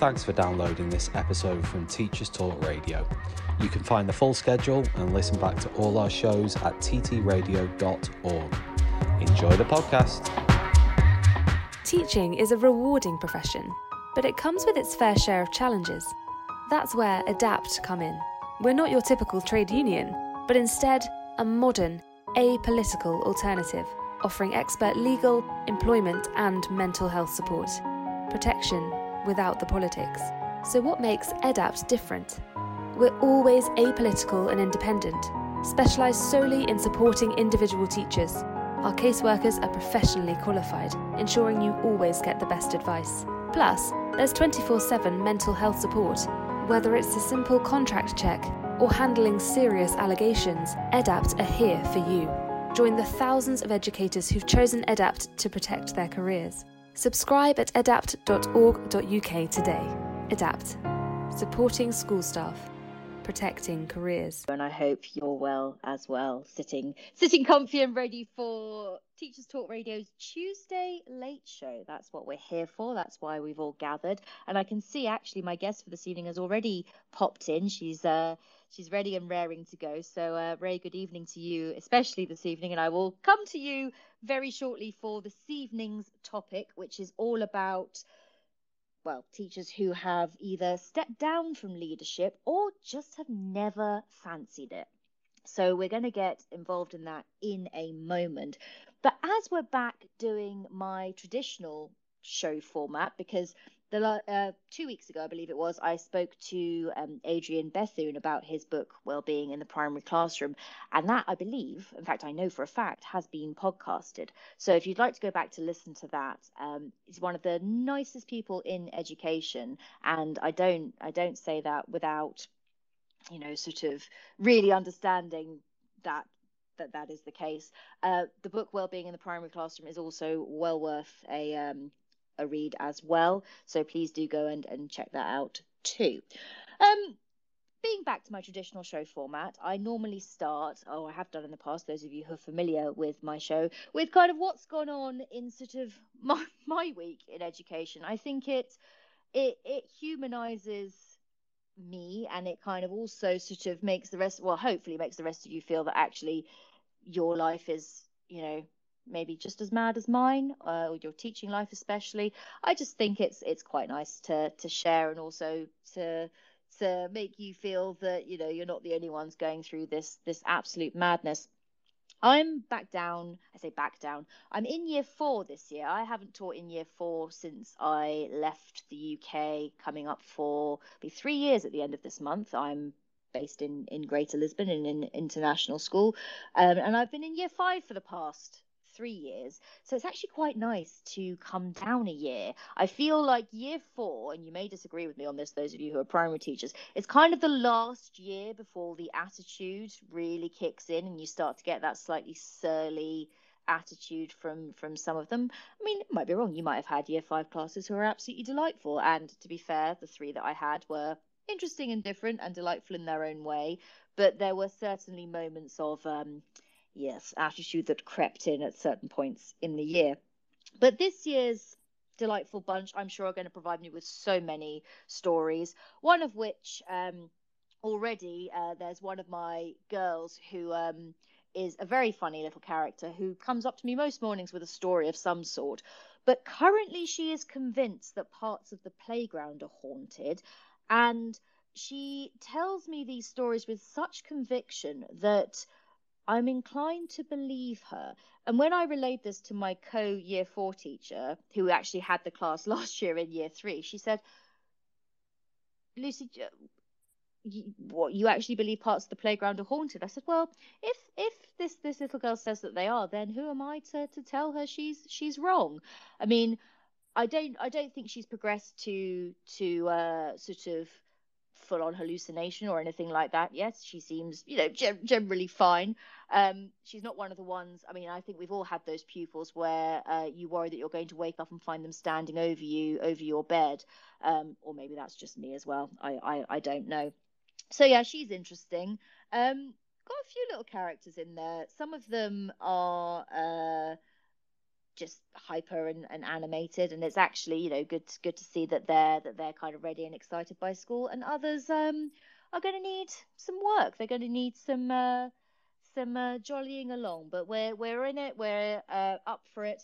Thanks for downloading this episode from Teachers Talk Radio. You can find the full schedule and listen back to all our shows at ttradio.org. Enjoy the podcast. Teaching is a rewarding profession, but it comes with its fair share of challenges. That's where EDAPT come in. We're not your typical trade union, but instead a modern, apolitical alternative, offering expert legal, employment, and mental health support. Protection without the politics. So, what makes EDAPT different? We're always apolitical and independent, specialised solely in supporting individual teachers. Our caseworkers are professionally qualified, ensuring you always get the best advice. Plus, there's 24 7 mental health support. Whether it's a simple contract check or handling serious allegations, EDAPT are here for you. Join the thousands of educators who've chosen EDAPT to protect their careers. Subscribe at edapt.org.uk today. EDAPT, supporting school staff, protecting careers. And I hope you're well as well, sitting sitting comfy and ready for Teachers Talk Radio's Tuesday late show. That's what we're here for. That's why we've all gathered. And I can see actually my guest for this evening has already popped in. She's uh she's ready and raring to go. So uh, Rae, good evening to you, especially this evening, and I will come to you very shortly for this evening's topic, which is all about well, teachers who have either stepped down from leadership or just have never fancied it. So we're going to get involved in that in a moment. But as we're back doing my traditional show format, because the uh, two weeks ago, I believe it was, I spoke to um, Adrian Bethune about his book "Wellbeing in the Primary Classroom," and that I believe, in fact, I know for a fact, has been podcasted. So if you'd like to go back to listen to that, um, he's one of the nicest people in education, and I don't, I don't say that without, you know, sort of really understanding that that that is the case. Uh, the book "Wellbeing in the Primary Classroom" is also well worth a um, a read as well. So please do go and, and check that out too. Um, being back to my traditional show format, I normally start, oh, I have done in the past, those of you who are familiar with my show, with kind of what's gone on in sort of my, my week in education. I think it it it humanizes me and it kind of also sort of makes the rest well hopefully makes the rest of you feel that actually your life is you know maybe just as mad as mine uh, or your teaching life especially. I just think it's it's quite nice to to share and also to to make you feel that you know you're not the only ones going through this this absolute madness. I'm back down i say back down i'm in year four this year. I haven't taught in year four since i left the uk coming up for be three years at the end of this month. I'm based in in greater lisbon in an international school. Um, and i've been in year five for the past three years. So it's actually quite nice to come down a year. I feel like year four, and you may disagree with me on this, those of you who are primary teachers, it's kind of the last year before the attitude really kicks in and you start to get that slightly surly attitude from from some of them. I mean, it might be wrong. You might have had year five classes who are absolutely delightful. And to be fair, the three that I had were interesting and different and delightful in their own way. But there were certainly moments of um, yes, attitude that crept in at certain points in the year. But this year's delightful bunch, I'm sure, are going to provide me with so many stories. One of which, um, already, uh, there's one of my girls who um, is a very funny little character who comes up to me most mornings with a story of some sort. But currently, she is convinced that parts of the playground are haunted. And she tells me these stories with such conviction that I'm inclined to believe her. And when I relayed this to my co year four teacher, who actually had the class last year in year three, she said, Lucy, you, what you actually believe parts of the playground are haunted? I said, well, if if this this little girl says that they are, then who am I to to tell her she's she's wrong? I mean, I don't I don't think she's progressed to to uh, sort of full on hallucination or anything like that. Yes, she seems, you know, generally fine. Um, she's not one of the ones. I mean, I think we've all had those pupils where uh, you worry that you're going to wake up and find them standing over you, over your bed, um, or maybe that's just me as well. I, I, I don't know. So yeah, she's interesting. Um, got a few little characters in there. Some of them are. Uh, just hyper and, and animated and it's actually you know good good to see that they're that they're kind of ready and excited by school and others um are going to need some work they're going to need some uh some uh, jollying along but we're we're in it we're uh, up for it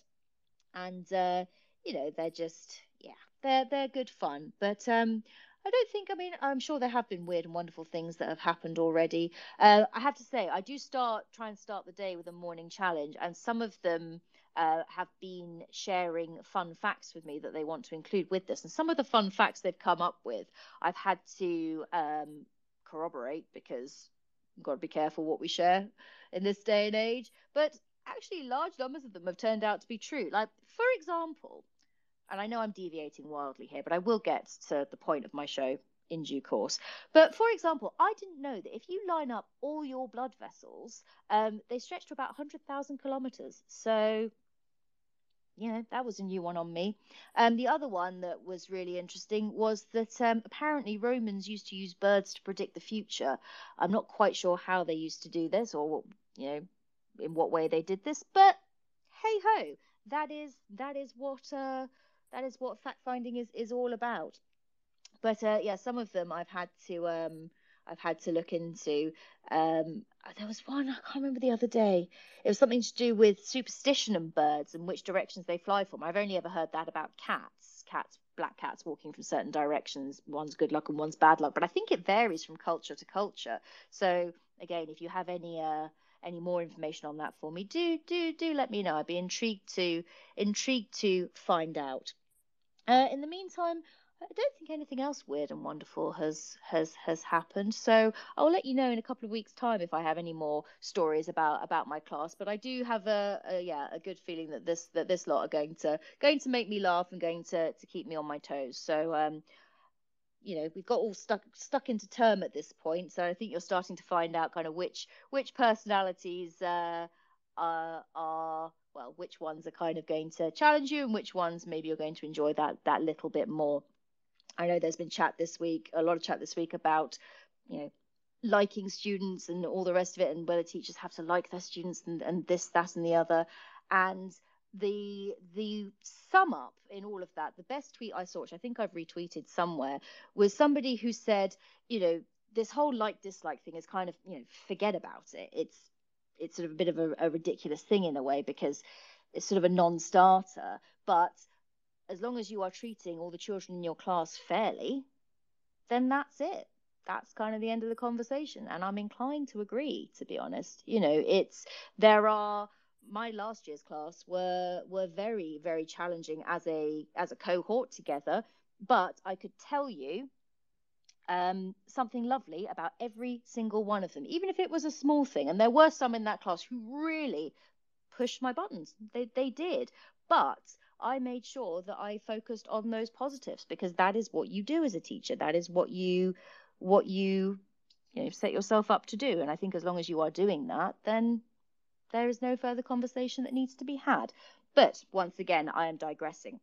and uh you know they're just yeah they're they're good fun but um I don't think. I mean, I'm sure there have been weird and wonderful things that have happened already. Uh, I have to say, I do start try and start the day with a morning challenge, and some of them uh, have been sharing fun facts with me that they want to include with this. And some of the fun facts they've come up with, I've had to um, corroborate because we've got to be careful what we share in this day and age. But actually, large numbers of them have turned out to be true. Like, for example, and I know I'm deviating wildly here, but I will get to the point of my show in due course. But for example, I didn't know that if you line up all your blood vessels, um, they stretch to about 100,000 kilometers. So, you know, that was a new one on me. Um, the other one that was really interesting was that um, apparently Romans used to use birds to predict the future. I'm not quite sure how they used to do this or, you know, in what way they did this, but hey ho, that is that is what uh, that is what fact finding is is all about. But uh, yeah, some of them I've had to um, I've had to look into. Um, there was one I can't remember the other day. It was something to do with superstition and birds and which directions they fly from. I've only ever heard that about cats. Cats, black cats walking from certain directions. One's good luck and one's bad luck. But I think it varies from culture to culture. So again, if you have any uh, any more information on that for me, do do do let me know. I'd be intrigued to intrigued to find out. Uh, in the meantime, I don't think anything else weird and wonderful has has has happened. So I'll let you know in a couple of weeks' time if I have any more stories about about my class. But I do have a, a yeah a good feeling that this that this lot are going to going to make me laugh and going to to keep me on my toes. So um, you know we've got all stuck stuck into term at this point. So I think you're starting to find out kind of which which personalities uh, are are well which ones are kind of going to challenge you and which ones maybe you're going to enjoy that that little bit more. I know there's been chat this week, a lot of chat this week about, you know, liking students and all the rest of it, and whether teachers have to like their students and, and this, that, and the other. And the the sum up in all of that, the best tweet I saw, which I think I've retweeted somewhere, was somebody who said, you know, this whole like dislike thing is kind of, you know, forget about it. It's it's sort of a bit of a, a ridiculous thing in a way because it's sort of a non-starter, but as long as you are treating all the children in your class fairly, then that's it. That's kind of the end of the conversation. And I'm inclined to agree, to be honest. You know, it's there are my last year's class were were very, very challenging as a as a cohort together. But I could tell you um, something lovely about every single one of them, even if it was a small thing. And there were some in that class who really pushed my buttons. They they did. But I made sure that I focused on those positives because that is what you do as a teacher. That is what you what you you know set yourself up to do. And I think as long as you are doing that, then there is no further conversation that needs to be had. But once again, I am digressing.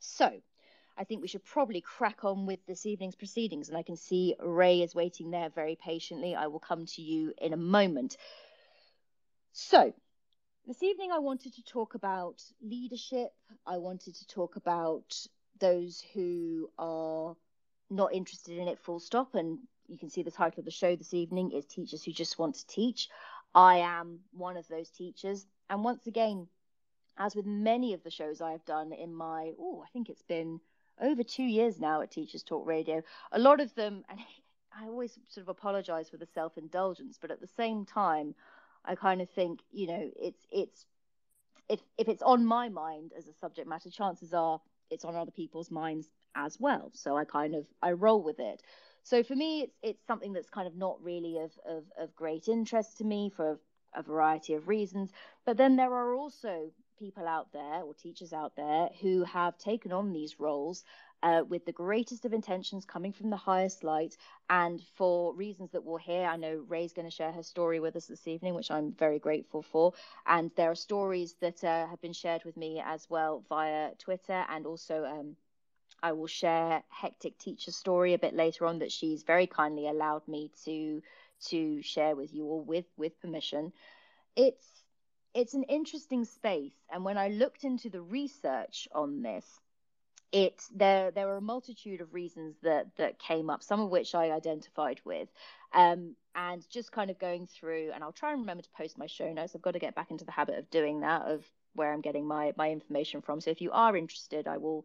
So I think we should probably crack on with this evening's proceedings. And I can see Rae is waiting there very patiently. I will come to you in a moment. So, this evening, I wanted to talk about leadership. I wanted to talk about those who are not interested in it, full stop. And you can see the title of the show this evening is Teachers Who Just Want to Teach. I am one of those teachers. And once again, as with many of the shows I have done in my, oh, I think it's been over two years now at Teachers Talk Radio, a lot of them, and I always sort of apologize for the self indulgence, but at the same time, I kind of think, you know, it's it's if if it's on my mind as a subject matter, chances are it's on other people's minds as well. So I kind of I roll with it. So for me, it's it's something that's kind of not really of of, of great interest to me for a, a variety of reasons. But then there are also people out there or teachers out there who have taken on these roles uh, with the greatest of intentions coming from the highest light and for reasons that we'll hear i know Rae's going to share her story with us this evening which i'm very grateful for and there are stories that uh, have been shared with me as well via twitter and also um, I will share hectic teacher story a bit later on that she's very kindly allowed me to to share with you all with with permission. It's it's an interesting space. And when I looked into the research on this, it there there were a multitude of reasons that that came up, some of which I identified with. Um, and just kind of going through, and I'll try and remember to post my show notes. I've got to get back into the habit of doing that, of where I'm getting my my information from. So if you are interested, I will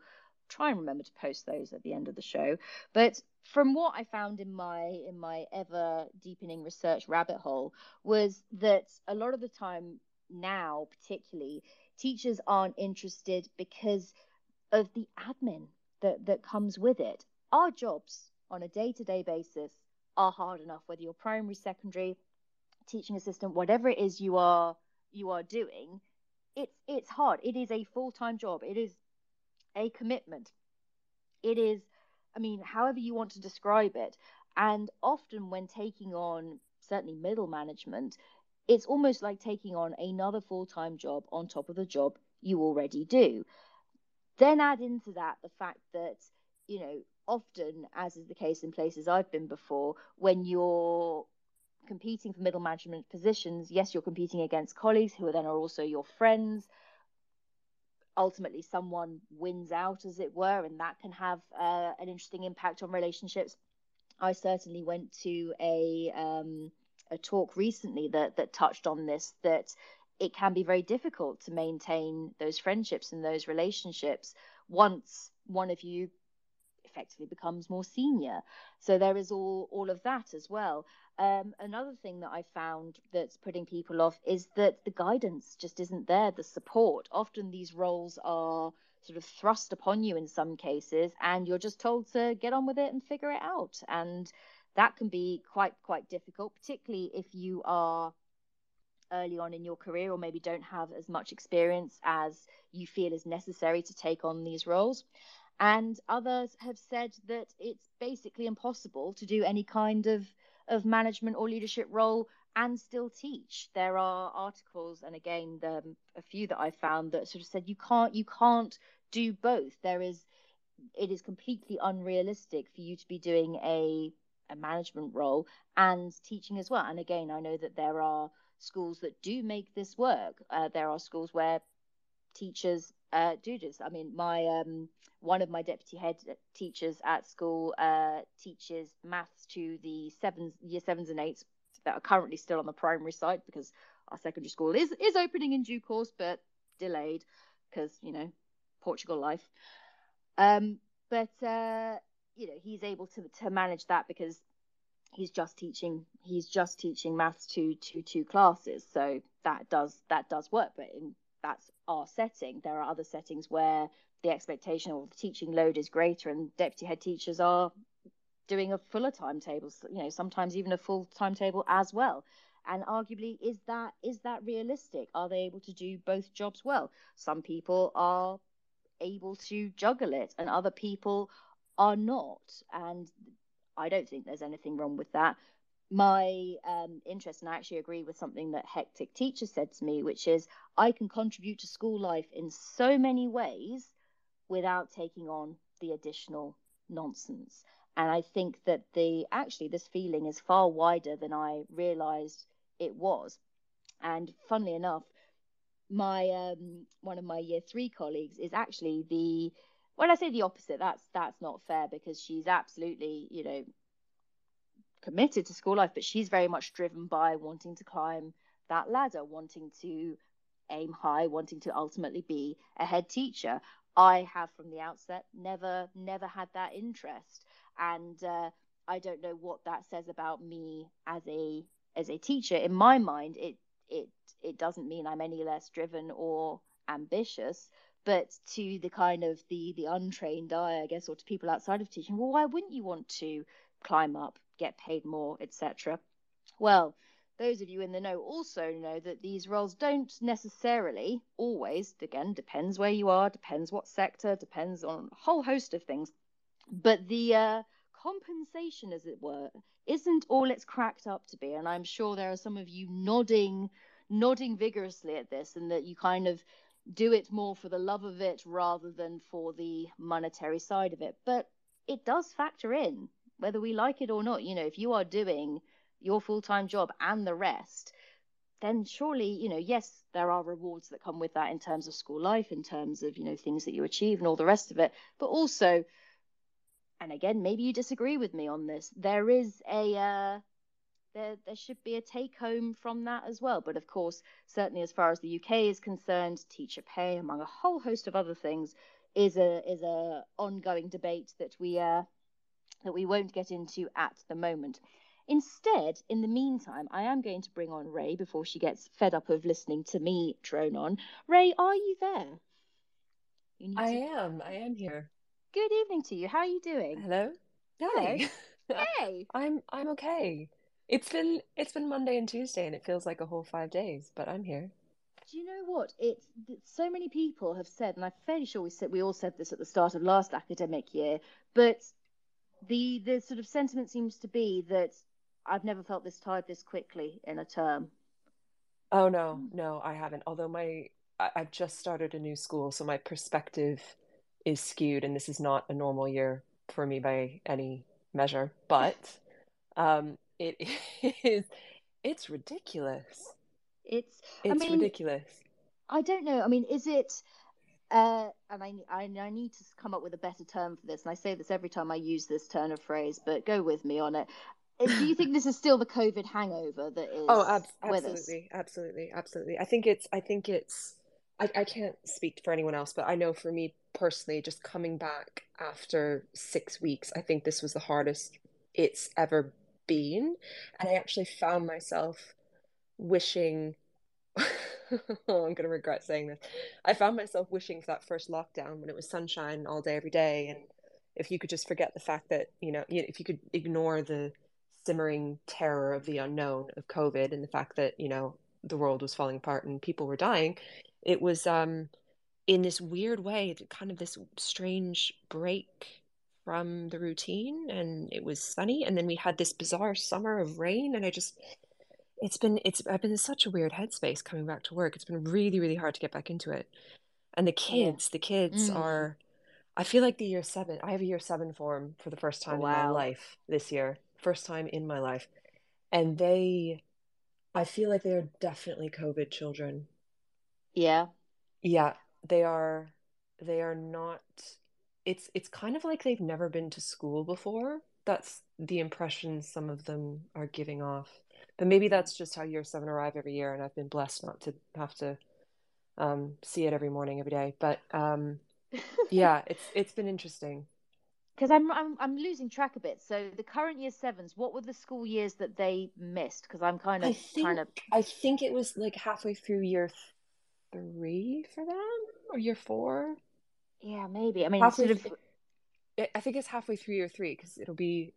try and remember to post those at the end of the show. But from what I found in my in my ever deepening research rabbit hole was that a lot of the time now, particularly, teachers aren't interested because of the admin that, that comes with it. Our jobs on a day to day basis are hard enough, whether you're primary, secondary, teaching assistant, whatever it is you are you are doing, it's it's hard. It is a full time job. It is a commitment. It is, I mean, however you want to describe it. And often when taking on certainly middle management, it's almost like taking on another full time job on top of the job you already do. Then add into that the fact that, you know, often, as is the case in places I've been before, when you're competing for middle management positions, yes, you're competing against colleagues who are then are also your friends. Ultimately, someone wins out, as it were, and that can have uh, an interesting impact on relationships. I certainly went to a um, a talk recently that that touched on this that it can be very difficult to maintain those friendships and those relationships once one of you effectively becomes more senior. So there is all all of that as well. Um, another thing that I found that's putting people off is that the guidance just isn't there, the support. Often these roles are sort of thrust upon you in some cases, and you're just told to get on with it and figure it out. And that can be quite quite difficult, particularly if you are early on in your career or maybe don't have as much experience as you feel is necessary to take on these roles. And others have said that it's basically impossible to do any kind of, of management or leadership role and still teach. There are articles, and again, the, a few that I found that sort of said you can't you can't do both. There is it is completely unrealistic for you to be doing a a management role and teaching as well. And again, I know that there are schools that do make this work. Uh, there are schools where teachers uh, do this. I mean, my um, one of my deputy head teachers at school uh, teaches maths to the sevens, year sevens and eights that are currently still on the primary side because our secondary school is is opening in due course, but delayed because you know Portugal life. Um, but uh, you know he's able to to manage that because he's just teaching he's just teaching maths to to two classes. So that does that does work but in that's our setting. There are other settings where the expectation of the teaching load is greater and deputy head teachers are doing a fuller timetable you know sometimes even a full timetable as well. And arguably is that is that realistic? Are they able to do both jobs well? Some people are able to juggle it and other people are not. And I don't think there's anything wrong with that. My um, interest, and I actually agree with something that Hectic Teacher said to me, which is I can contribute to school life in so many ways without taking on the additional nonsense. And I think that the actually this feeling is far wider than I realized it was. And funnily enough, my um, one of my year three colleagues is actually the when I say the opposite, that's that's not fair because she's absolutely, you know, committed to school life, but she's very much driven by wanting to climb that ladder, wanting to aim high, wanting to ultimately be a head teacher. I have from the outset never never had that interest, and uh, I don't know what that says about me as a as a teacher. In my mind, it it it doesn't mean I'm any less driven or ambitious but to the kind of the the untrained eye i guess or to people outside of teaching well why wouldn't you want to climb up get paid more etc well those of you in the know also know that these roles don't necessarily always again depends where you are depends what sector depends on a whole host of things but the uh, compensation as it were isn't all it's cracked up to be and i'm sure there are some of you nodding nodding vigorously at this and that you kind of do it more for the love of it rather than for the monetary side of it. But it does factor in, whether we like it or not. You know, if you are doing your full time job and the rest, then surely, you know, yes, there are rewards that come with that in terms of school life, in terms of, you know, things that you achieve and all the rest of it. But also, and again, maybe you disagree with me on this, there is a, uh, there, there should be a take home from that as well. But of course, certainly as far as the UK is concerned, teacher pay, among a whole host of other things, is a is a ongoing debate that we uh, that we won't get into at the moment. Instead, in the meantime, I am going to bring on Rae before she gets fed up of listening to me drone on. Rae, are you there? You I to... am. I am here. Good evening to you. How are you doing? Hello. Hi. hey. I'm I'm okay. It's been it's been Monday and Tuesday and it feels like a whole 5 days, but I'm here. Do you know what? It's so many people have said and I'm fairly sure we said we all said this at the start of last academic year, but the the sort of sentiment seems to be that I've never felt this tired this quickly in a term. Oh no, no, I haven't. Although my I, have just started a new school, so my perspective is skewed, and this is not a normal year for me by any measure. But um, it is it's ridiculous. It's it's I mean, ridiculous. I don't know. I mean, is it? Uh, and I, I, I need to come up with a better term for this. And I say this every time I use this turn of phrase, but go with me on it. Uh, do you think this is still the COVID hangover that is? Oh, ab- absolutely, absolutely, absolutely. I think it's. I think it's. I, I can't speak for anyone else, but I know for me personally, just coming back after six weeks, I think this was the hardest it's ever been, and I actually found myself wishing. oh, I'm gonna regret saying this. I found myself wishing for that first lockdown when it was sunshine all day, every day, and if you could just forget the fact that you know, if you could ignore the simmering terror of the unknown of COVID and the fact that, you know, the world was falling apart and people were dying, it was um in this weird way, kind of this strange break from the routine and it was sunny and then we had this bizarre summer of rain and I just it's been it's I've been in such a weird headspace coming back to work. It's been really, really hard to get back into it. And the kids, yeah. the kids mm. are I feel like the year seven. I have a year seven form for the first time wow. in my life this year first time in my life. And they, I feel like they are definitely COVID children. Yeah. Yeah. They are, they are not, it's, it's kind of like they've never been to school before. That's the impression some of them are giving off. But maybe that's just how year seven arrive every year. And I've been blessed not to have to um, see it every morning, every day. But um, yeah, it's, it's been interesting because I'm, I'm I'm losing track a bit. So the current year sevens, what were the school years that they missed? Because I'm kind of I think, trying to. I think it was like halfway through year three for them, or year four. Yeah, maybe. I mean, halfway, sort of. I think it's halfway through year three because it'll be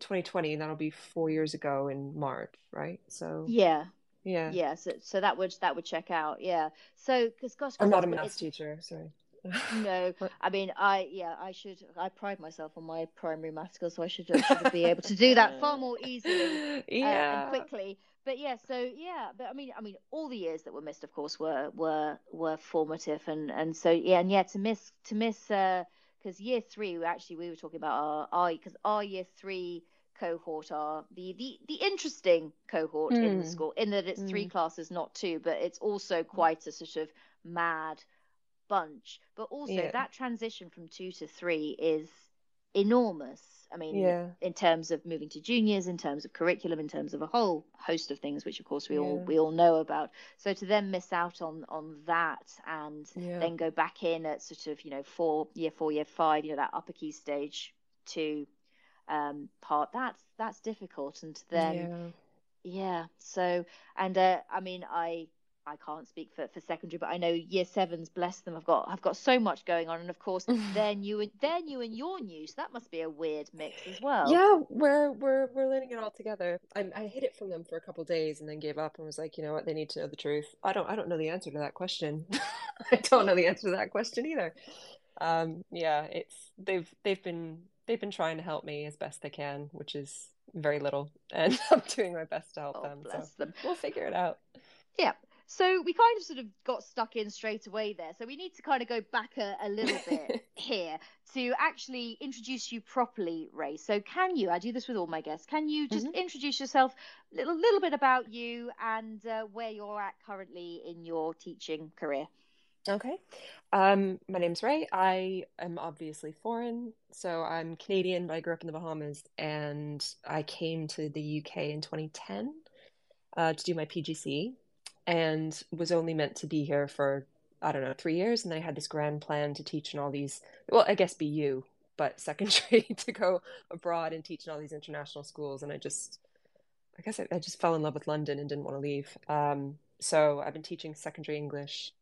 2020, and that'll be four years ago in March, right? So yeah, yeah, yeah. So so that would that would check out. Yeah. So because gosh, I'm not a maths teacher. Sorry no, I mean, I yeah, I should. I pride myself on my primary math skills, so I should, should be able to do that far more easily yeah. uh, and quickly. But yeah, so yeah, but I mean, I mean, all the years that were missed, of course, were were were formative, and and so yeah, and yeah, to miss to miss uh, because uh, year three, we actually, we were talking about our our because our year three cohort are the the the interesting cohort mm. in the hmm. school in that it's mm. three hmm. classes, not two, but it's also quite a sort of mad bunch. But also yeah. that transition from two to three is enormous. I mean, yeah. in terms of moving to juniors, in terms of curriculum, in terms of a whole host of things, which of course we yeah. all we all know about. So to then miss out on on that and then go back in at sort of you know four year four year five, you know that upper key stage two um, part that's that's difficult. And then yeah, so and uh, I mean I I can't speak for, for secondary, but I know year sevens, bless them, have got have got so much going on, and of course they're new and they're new and you're new, so that must be a weird mix as well. Yeah, we're we're we're learning it all together. I I hid it from them for a couple days and then gave up and was like, you know what, they need to know the truth. I don't I don't know the answer to that question. I don't know the answer to that question either. Um, yeah, it's they've they've been they've been trying to help me as best they can, which is very little, and I'm doing my best to help oh, them. Bless so them. We'll figure it out. Yeah. So we kind of sort of got stuck in straight away there. So we need to kind of go back a, a little bit here to actually introduce you properly, Rae. So can you? I do this with all my guests. Can you just mm-hmm. introduce yourself, a little little bit about you and uh, where you're at currently in your teaching career? Okay. Um, my name's Rae. I am obviously foreign, so I'm Canadian, but I grew up in the Bahamas, and I came to the UK in 2010 uh, to do my PGC and was only meant to be here for I don't know three years, and I had this grand plan to teach in all these. Well, I guess BU, but secondary to go abroad and teach in all these international schools, and I just, I guess I, I just fell in love with London and didn't want to leave. Um, so I've been teaching secondary English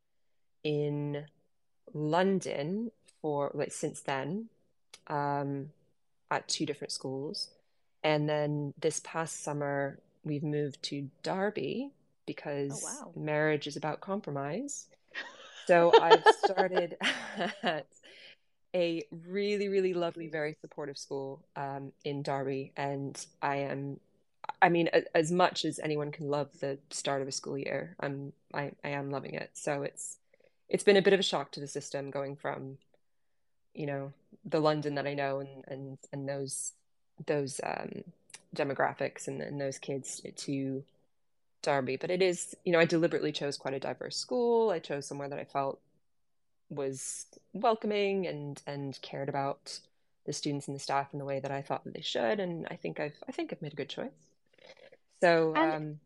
in London for like since then, um, at two different schools, and then this past summer we've moved to Derby because oh, wow. marriage is about compromise. So I've started at a really, really lovely, very supportive school um, in Derby, and I am. I mean, as much as anyone can love the start of a school year, I'm I, I am loving it. So it's it's been a bit of a shock to the system going from, you know, the London that I know and and and those those um, demographics and, and those kids to Derby, but it is, you know, I deliberately chose quite a diverse school. I chose somewhere that I felt was welcoming and and cared about the students and the staff in the way that I thought that they should, and I think I've I think I've made a good choice. So, um,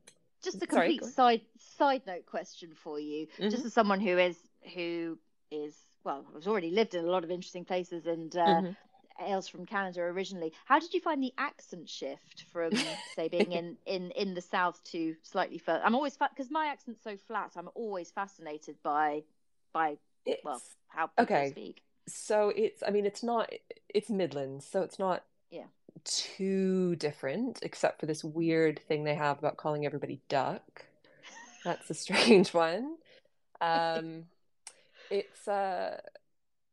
just a complete sorry, side side note question for you, mm-hmm. just as someone who is who is well, I've already lived in a lot of interesting places and uh, mm-hmm hails from Canada originally. How did you find the accent shift from, say, being in, in, in the South to slightly further? I'm always because my accent's so flat. I'm always fascinated by by it's, well how people okay. speak. So it's I mean it's not it's Midlands, so it's not yeah too different, except for this weird thing they have about calling everybody duck. That's a strange one. Um, it's uh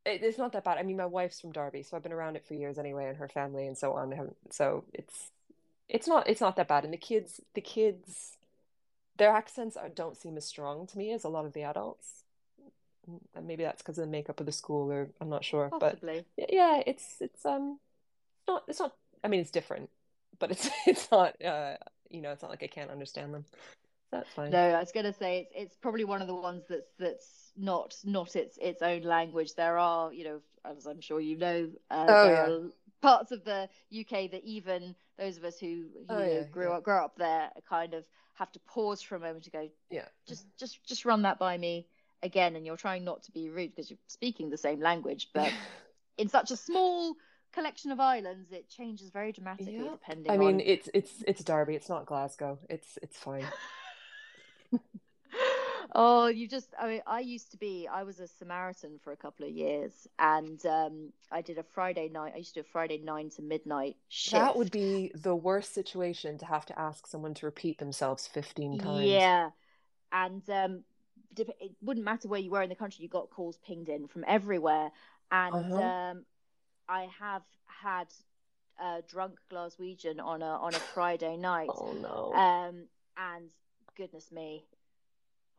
it, it's not that bad. I mean, my wife's from Derby, so I've been around it for years anyway, and her family and so on. So it's it's not it's not that bad. And the kids, the kids, their accents are, don't seem as strong to me as a lot of the adults. And maybe that's because of the makeup of the school, or I'm not sure. Possibly. But yeah, it's it's um, not it's not. I mean, it's different, but it's it's not. Uh, you know, it's not like I can't understand them. That's fine. No, I was gonna say it's it's probably one of the ones that's that's not not its its own language. There are, you know, as I'm sure you know, uh, oh, yeah. parts of the UK that even those of us who, who oh, yeah, grew yeah. up grew up there kind of have to pause for a moment to go, yeah, just just just run that by me again. And you're trying not to be rude because you're speaking the same language, but in such a small collection of islands, it changes very dramatically yeah. depending. I mean, on... it's it's it's Derby. It's not Glasgow. It's it's fine. oh, you just, I mean, I used to be, I was a Samaritan for a couple of years and um, I did a Friday night, I used to do a Friday nine to midnight shift. That would be the worst situation to have to ask someone to repeat themselves 15 times. Yeah. And um, it wouldn't matter where you were in the country, you got calls pinged in from everywhere. And uh-huh. um, I have had a drunk Glaswegian on a on a Friday night. Oh no. Um, and goodness me,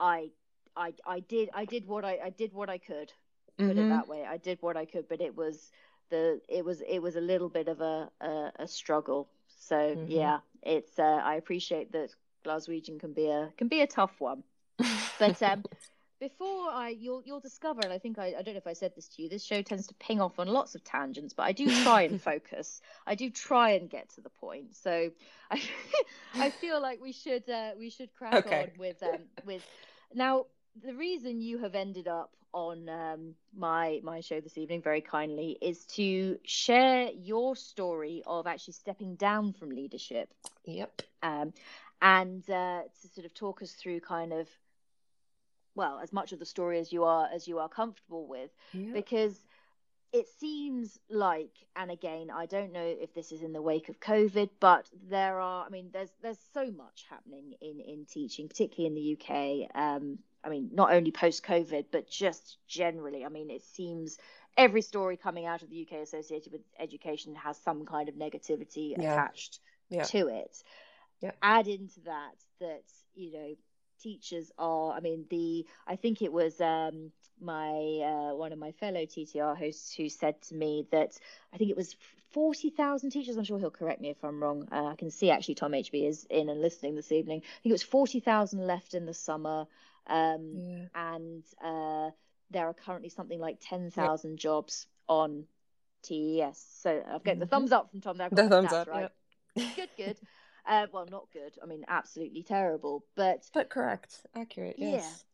I I I did I did what I I did what I could. Put mm-hmm. it that way. I did what I could, but it was the it was it was a little bit of a a, a struggle. So mm-hmm. yeah, it's uh, I appreciate that Glaswegian can be a can be a tough one. But um before I you'll you'll discover, and I think I, I don't know if I said this to you, this show tends to ping off on lots of tangents, but I do try and focus. I do try and get to the point. So I I feel like we should uh, we should crack okay. on with um with now, the reason you have ended up on um, my my show this evening very kindly is to share your story of actually stepping down from leadership. Yep. Um, and uh, to sort of talk us through kind of well as much of the story as you are as you are comfortable with yep. because it seems like and again i don't know if this is in the wake of covid but there are i mean there's there's so much happening in in teaching particularly in the uk um i mean not only post covid but just generally i mean it seems every story coming out of the uk associated with education has some kind of negativity yeah. attached yeah. to it yeah. add into that that you know teachers are. I mean, the I think it was um, my uh, one of my fellow TTR hosts who said to me that I think it was forty thousand teachers. I'm sure he'll correct me if I'm wrong. Uh, I can see actually Tom HB is in and listening this evening. I think it was forty thousand left in the summer, um, yeah. and uh, there are currently something like ten thousand yep. jobs on TES. So I've got mm-hmm. the thumbs up from Tom there. The thumbs up, right. Good, good. Uh, well, not good. I mean, absolutely terrible. But but correct, accurate. Yes.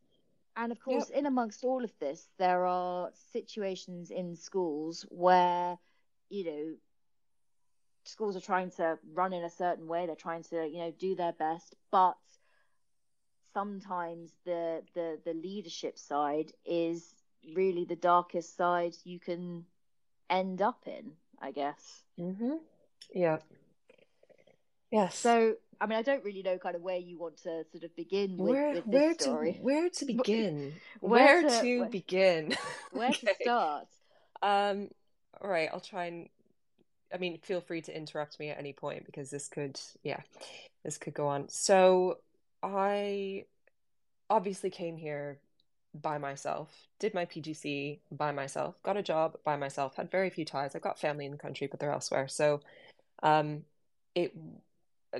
Yeah. And of course, yep. in amongst all of this, there are situations in schools where, you know, schools are trying to run in a certain way. They're trying to, you know, do their best, but sometimes the the the leadership side is really the darkest side you can end up in. I guess. Mhm. Yeah. Yes. So, I mean, I don't really know kind of where you want to sort of begin with, where, with where story. To, where to begin? where, where, to, to where, begin? Where okay. to start? Um, all right, I'll try and. I mean, feel free to interrupt me at any point because this could, yeah, this could go on. So, I obviously came here by myself, did my PGC by myself, got a job by myself, had very few ties. I've got family in the country, but they're elsewhere. So, um, it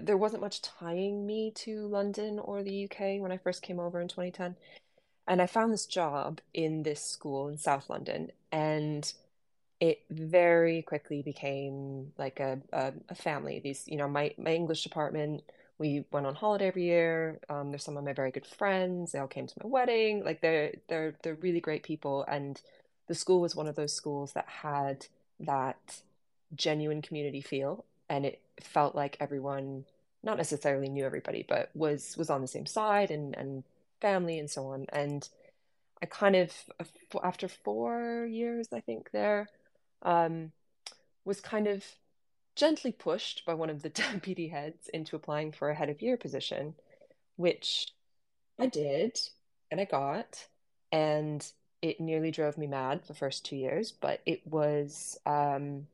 there wasn't much tying me to London or the UK when I first came over in 2010. And I found this job in this school in South London, and it very quickly became like a, a, a family. These, you know, my, my English department, we went on holiday every year. Um, there's some of my very good friends. They all came to my wedding. Like they're they're they're really great people, and the school was one of those schools that had that genuine community feel and it felt like everyone not necessarily knew everybody but was was on the same side and and family and so on. And i kind of after four years i think there um was kind of gently pushed by one of the deputy heads into applying for a head of year position which i did and i got and it nearly drove me mad the first two years but it was um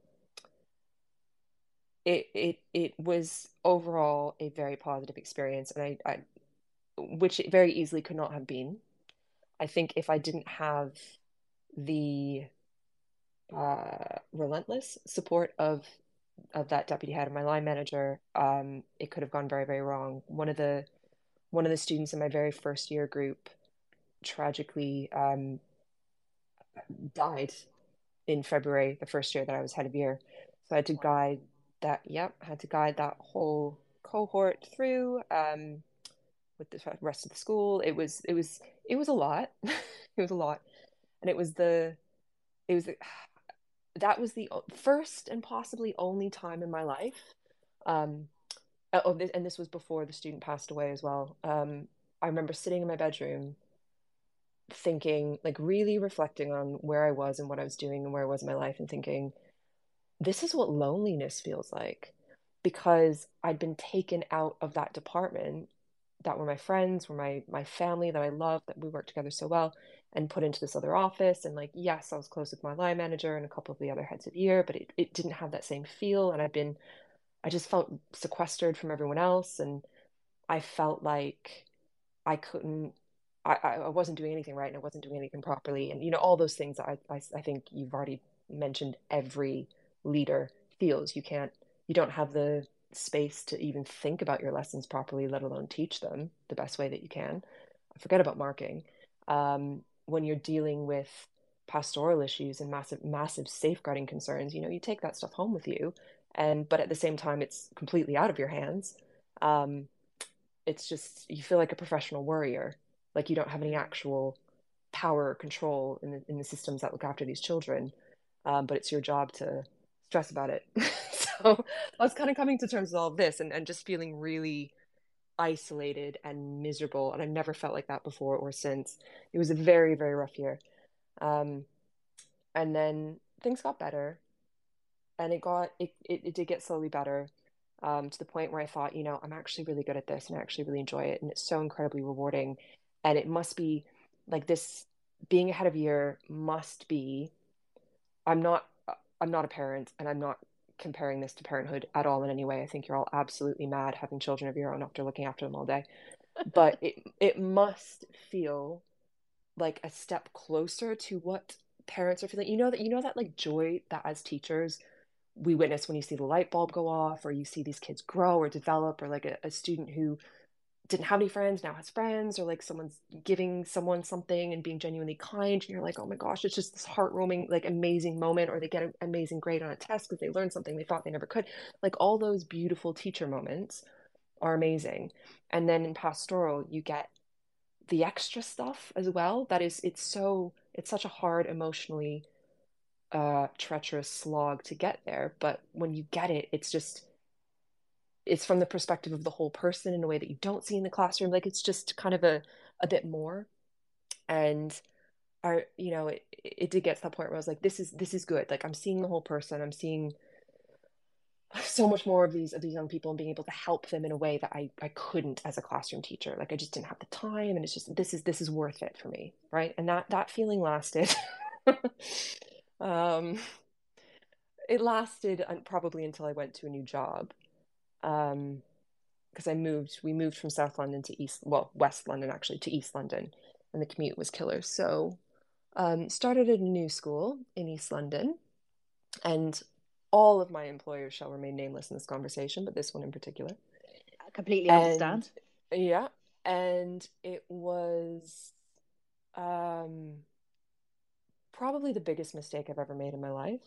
it it it was overall a very positive experience, and I, I which it very easily could not have been. I think if I didn't have the uh, relentless support of of that deputy head and my line manager, um, it could have gone very very wrong. One of the one of the students in my very first year group tragically um, died in February, the first year that I was head of year. So I had to guide that yep had to guide that whole cohort through um, with the rest of the school. It was it was it was a lot. It was a lot. And it was the it was that was the first and possibly only time in my life um oh and this was before the student passed away as well. Um i remember sitting in my bedroom thinking like really reflecting on where i was and what i was doing and where i was in my life and thinking this is what loneliness feels like because I'd been taken out of that department that were my friends, were my my family that I loved, that we worked together so well, and put into this other office. And like, yes, I was close with my line manager and a couple of the other heads of year, but it, it didn't have that same feel. And I've been I just felt sequestered from everyone else and I felt like I couldn't I, I wasn't doing anything right and I wasn't doing anything properly. And you know, all those things I, I I think you've already mentioned every leader feels. You can't, you don't have the space to even think about your lessons properly, let alone teach them the best way that you can. Forget about marking. Um, when you're dealing with pastoral issues and massive, massive safeguarding concerns, you know, you take that stuff home with you, and but at the same time, it's completely out of your hands. Um, it's just you feel like a professional worrier, like you don't have any actual power or control in the in the systems that look after these children. Um, but it's your job to stress about it. so I was kind of coming to terms with all of this and, and just feeling really isolated and miserable. And I've never felt like that before or since. It was a very, very rough year. Um, and then things got better and it got, it, it, it did get slowly better. Um, to the point where I thought, you know, I'm actually really good at this and I actually really enjoy it. And it's so incredibly rewarding. And it must be like this being ahead of year must be, I'm not I'm not a parent and I'm not comparing this to parenthood at all in any way. I think you're all absolutely mad having children of your own after looking after them all day. but it it must feel like a step closer to what parents are feeling. You know that you know that like joy that as teachers we witness when you see the light bulb go off or you see these kids grow or develop or like a, a student who didn't have any friends now has friends or like someone's giving someone something and being genuinely kind and you're like oh my gosh it's just this heart-warming like amazing moment or they get an amazing grade on a test because they learned something they thought they never could. Like all those beautiful teacher moments are amazing. And then in pastoral you get the extra stuff as well that is it's so it's such a hard emotionally uh treacherous slog to get there but when you get it it's just it's from the perspective of the whole person in a way that you don't see in the classroom like it's just kind of a a bit more. And our you know it, it did get to that point where i was like this is this is good. Like i'm seeing the whole person. I'm seeing so much more of these of these young people and being able to help them in a way that I, I couldn't as a classroom teacher. Like i just didn't have the time and it's just this is this is worth it for me right? And that that feeling lasted. Um it lasted probably until i went to a new job um because i moved we moved from south london to east well west london actually to east london and the commute was killer so um started at a new school in east london and all of my employers shall remain nameless in this conversation, but this one in particular. I completely understand. Yeah. And it was um, probably the biggest mistake I've ever made in my life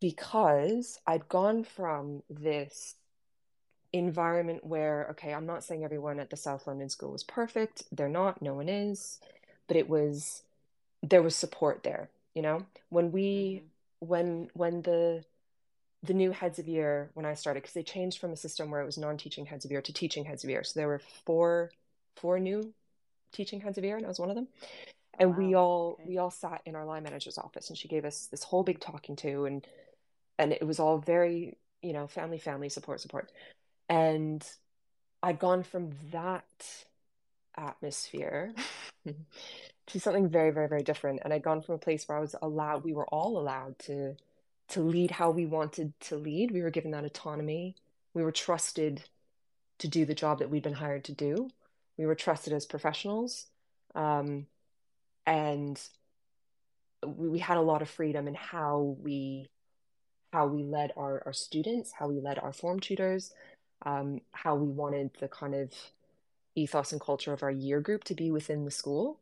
because I'd gone from this environment where, okay, I'm not saying everyone at the South London school was perfect. They're not, no one is. But it was, there was support there, you know? When we, mm-hmm when when the the new heads of year when I started because they changed from a system where it was non-teaching heads of year to teaching heads of year. So there were four four new teaching heads of year, and I was one of them. And wow. we all okay. we all sat in our line manager's office, and she gave us this whole big talking to, and and it was all very you know family family support support, and I'd gone from that atmosphere to something very very very different. And i'd gone from a place where i was allowed we were all allowed to to lead how we wanted to lead. We were given that autonomy. We were trusted to do the job that we'd been hired to do. We were trusted as professionals. Um, and we, we had a lot of freedom in how we how we led our, our students how we led our form tutors um, how we wanted the kind of ethos and culture of our year group to be within the school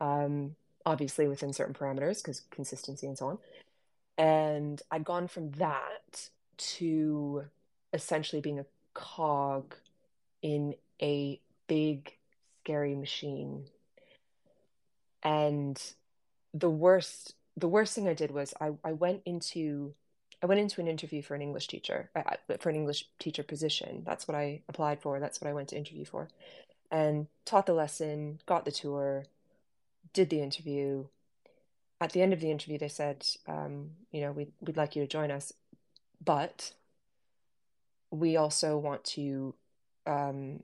um, obviously within certain parameters because consistency and so on. And I'd gone from that to essentially being a cog in a big, scary machine. And the worst, the worst thing I did was I, I went into I went into an interview for an English teacher, uh, for an English teacher position. That's what I applied for. That's what I went to interview for. And taught the lesson, got the tour, did the interview. At the end of the interview, they said, um, you know, we'd, we'd like you to join us, but we also want to um,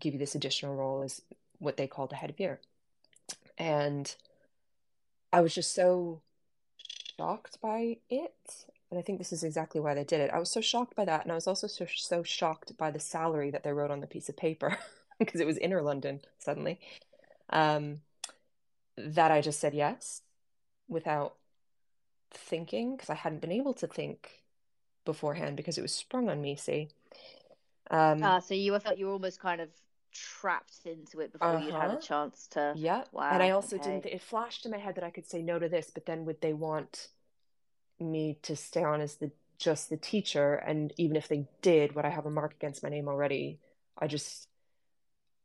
give you this additional role as what they call the head of year. And I was just so shocked by it. And I think this is exactly why they did it. I was so shocked by that. And I was also so, so shocked by the salary that they wrote on the piece of paper because it was inner London suddenly. Um, that I just said yes without thinking because I hadn't been able to think beforehand because it was sprung on me. See, um, ah, so you felt you were almost kind of trapped into it before uh-huh. you had a chance to. Yeah, wow. And I also okay. didn't. It flashed in my head that I could say no to this, but then would they want me to stay on as the just the teacher? And even if they did, would I have a mark against my name already? I just,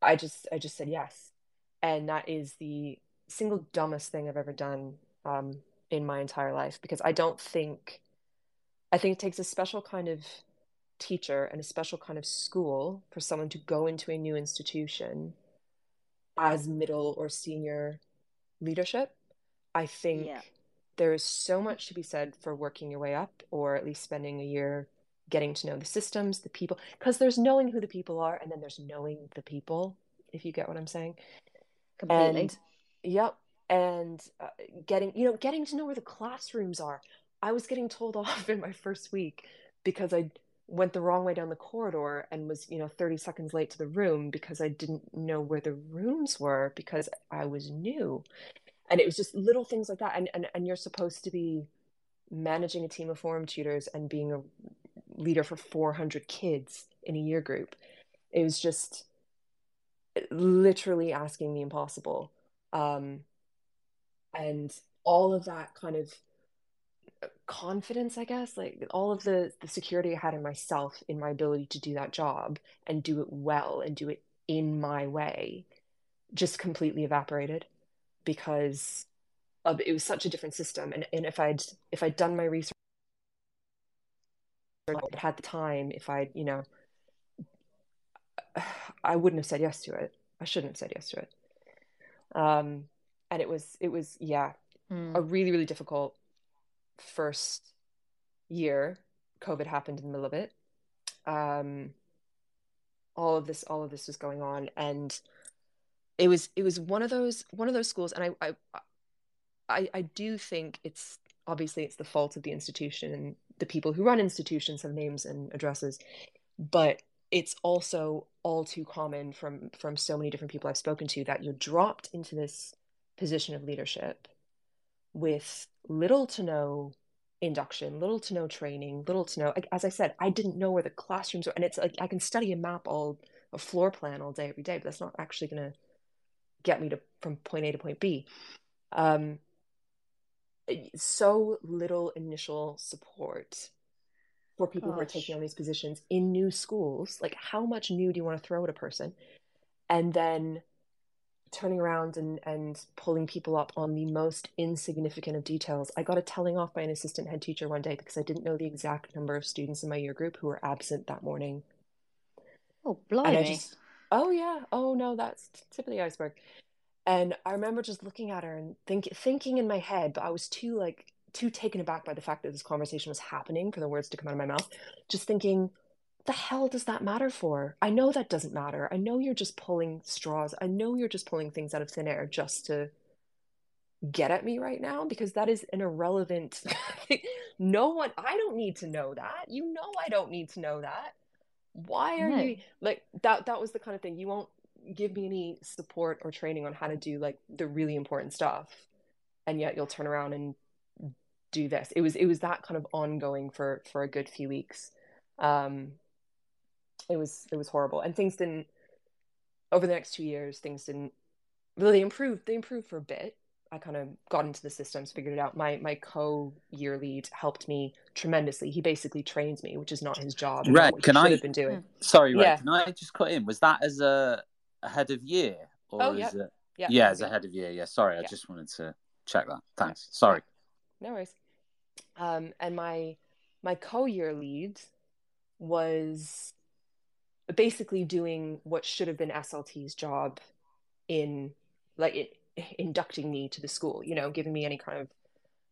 I just, I just said yes, and that is the single dumbest thing I've ever done um, in my entire life because I don't think I think it takes a special kind of teacher and a special kind of school for someone to go into a new institution as middle or senior leadership. I think yeah. There is so much to be said for working your way up or at least spending a year getting to know the systems, the people, because there's knowing who the people are and then there's knowing the people, if you get what I'm saying. Completely. And Yep. And uh, getting, you know, getting to know where the classrooms are. I was getting told off in my first week because I went the wrong way down the corridor and was, you know, 30 seconds late to the room because I didn't know where the rooms were because I was new. And it was just little things like that. And and, and you're supposed to be managing a team of form tutors and being a leader for 400 kids in a year group. It was just literally asking the impossible. Um, and all of that kind of confidence i guess like all of the the security i had in myself in my ability to do that job and do it well and do it in my way just completely evaporated because of, it was such a different system. And, and if i'd if i'd done my research had the time if i'd you know i wouldn't have said yes to it. I shouldn't have said yes to it. Um and it was it was yeah mm. a really really difficult first year covid happened in the middle of it. Um all of this all of this was going on. And it was it was one of those one of those schools and i i i, I do think it's obviously it's the fault of the institution and the people who run institutions have names and addresses but it's also all too common from from so many different people i've spoken to that you're dropped into this position of leadership with little to no induction, little to no training, little to no. As I said, I didn't know where the classrooms were, and it's like I can study a map all a floor plan all day every day, but that's not actually going to get me to from point A to point B. Um, so little initial support for people Gosh. who are taking on these positions in new schools. Like, how much new do you want to throw at a person? And then turning around and, and pulling people up on the most insignificant of details. I got a telling off by an assistant head teacher one day because I didn't know the exact number of students in my year group who were absent that morning. Oh, blimey. Just, oh, yeah. Oh, no, that's tip of the iceberg. And I remember just looking at her and think, thinking in my head, but I was too like too taken aback by the fact that this conversation was happening for the words to come out of my mouth. Just thinking, the hell does that matter for? I know that doesn't matter. I know you're just pulling straws. I know you're just pulling things out of thin air just to get at me right now because that is an irrelevant no one I don't need to know that. You know I don't need to know that. Why are no. you like that that was the kind of thing you won't give me any support or training on how to do like the really important stuff and yet you'll turn around and do this. It was it was that kind of ongoing for for a good few weeks. Um it was it was horrible and things didn't over the next two years things didn't really improve they improved for a bit i kind of got into the systems figured it out. My my co year lead helped me tremendously. He basically trains me which is not his job right can i have been doing. Hmm. sorry Red, yeah. can i just cut in? Was that as a, a head of year or oh, yeah. it? Yeah, yeah as a head of year yeah sorry i just wanted to check that. Thanks sorry. No worries. Um and my my co-year lead was basically doing what should have been SLT's job in like it, inducting me to the school, you know, giving me any kind of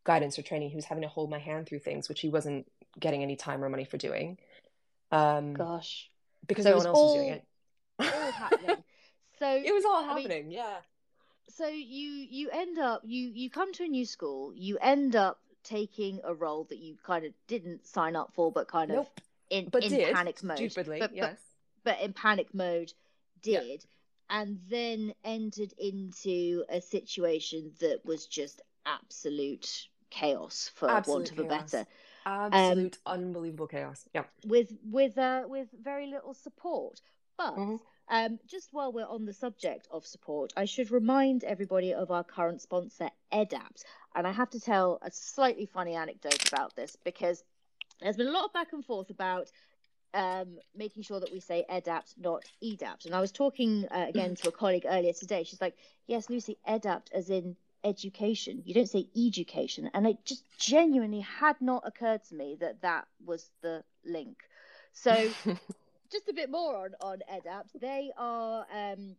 guidance or training. He was having to hold my hand through things, which he wasn't getting any time or money for doing. Um, Gosh, because so no one else all, was doing it. all happening. So it was all happening. I mean, yeah. So you you end up you you come to a new school. You end up taking a role that you kind of didn't sign up for, but kind of in but in did, panic mode. Stupidly, but, yes. But, but in panic mode did yeah. And then entered into a situation that was just absolute chaos for absolute want of chaos. a better absolute um, unbelievable chaos yeah with with uh with very little support but mm-hmm. Um, just while we're on the subject of support, I should remind everybody of our current sponsor, EDAPT. And I have to tell a slightly funny anecdote about this because there's been a lot of back and forth about um, making sure that we say EDAPT, not EDAPT. And I was talking uh, again to a colleague earlier today. She's like, yes, Lucy, EDAPT as in education. You don't say education. And it just genuinely had not occurred to me that that was the link. So just a bit more on, on EDAPT. They are um,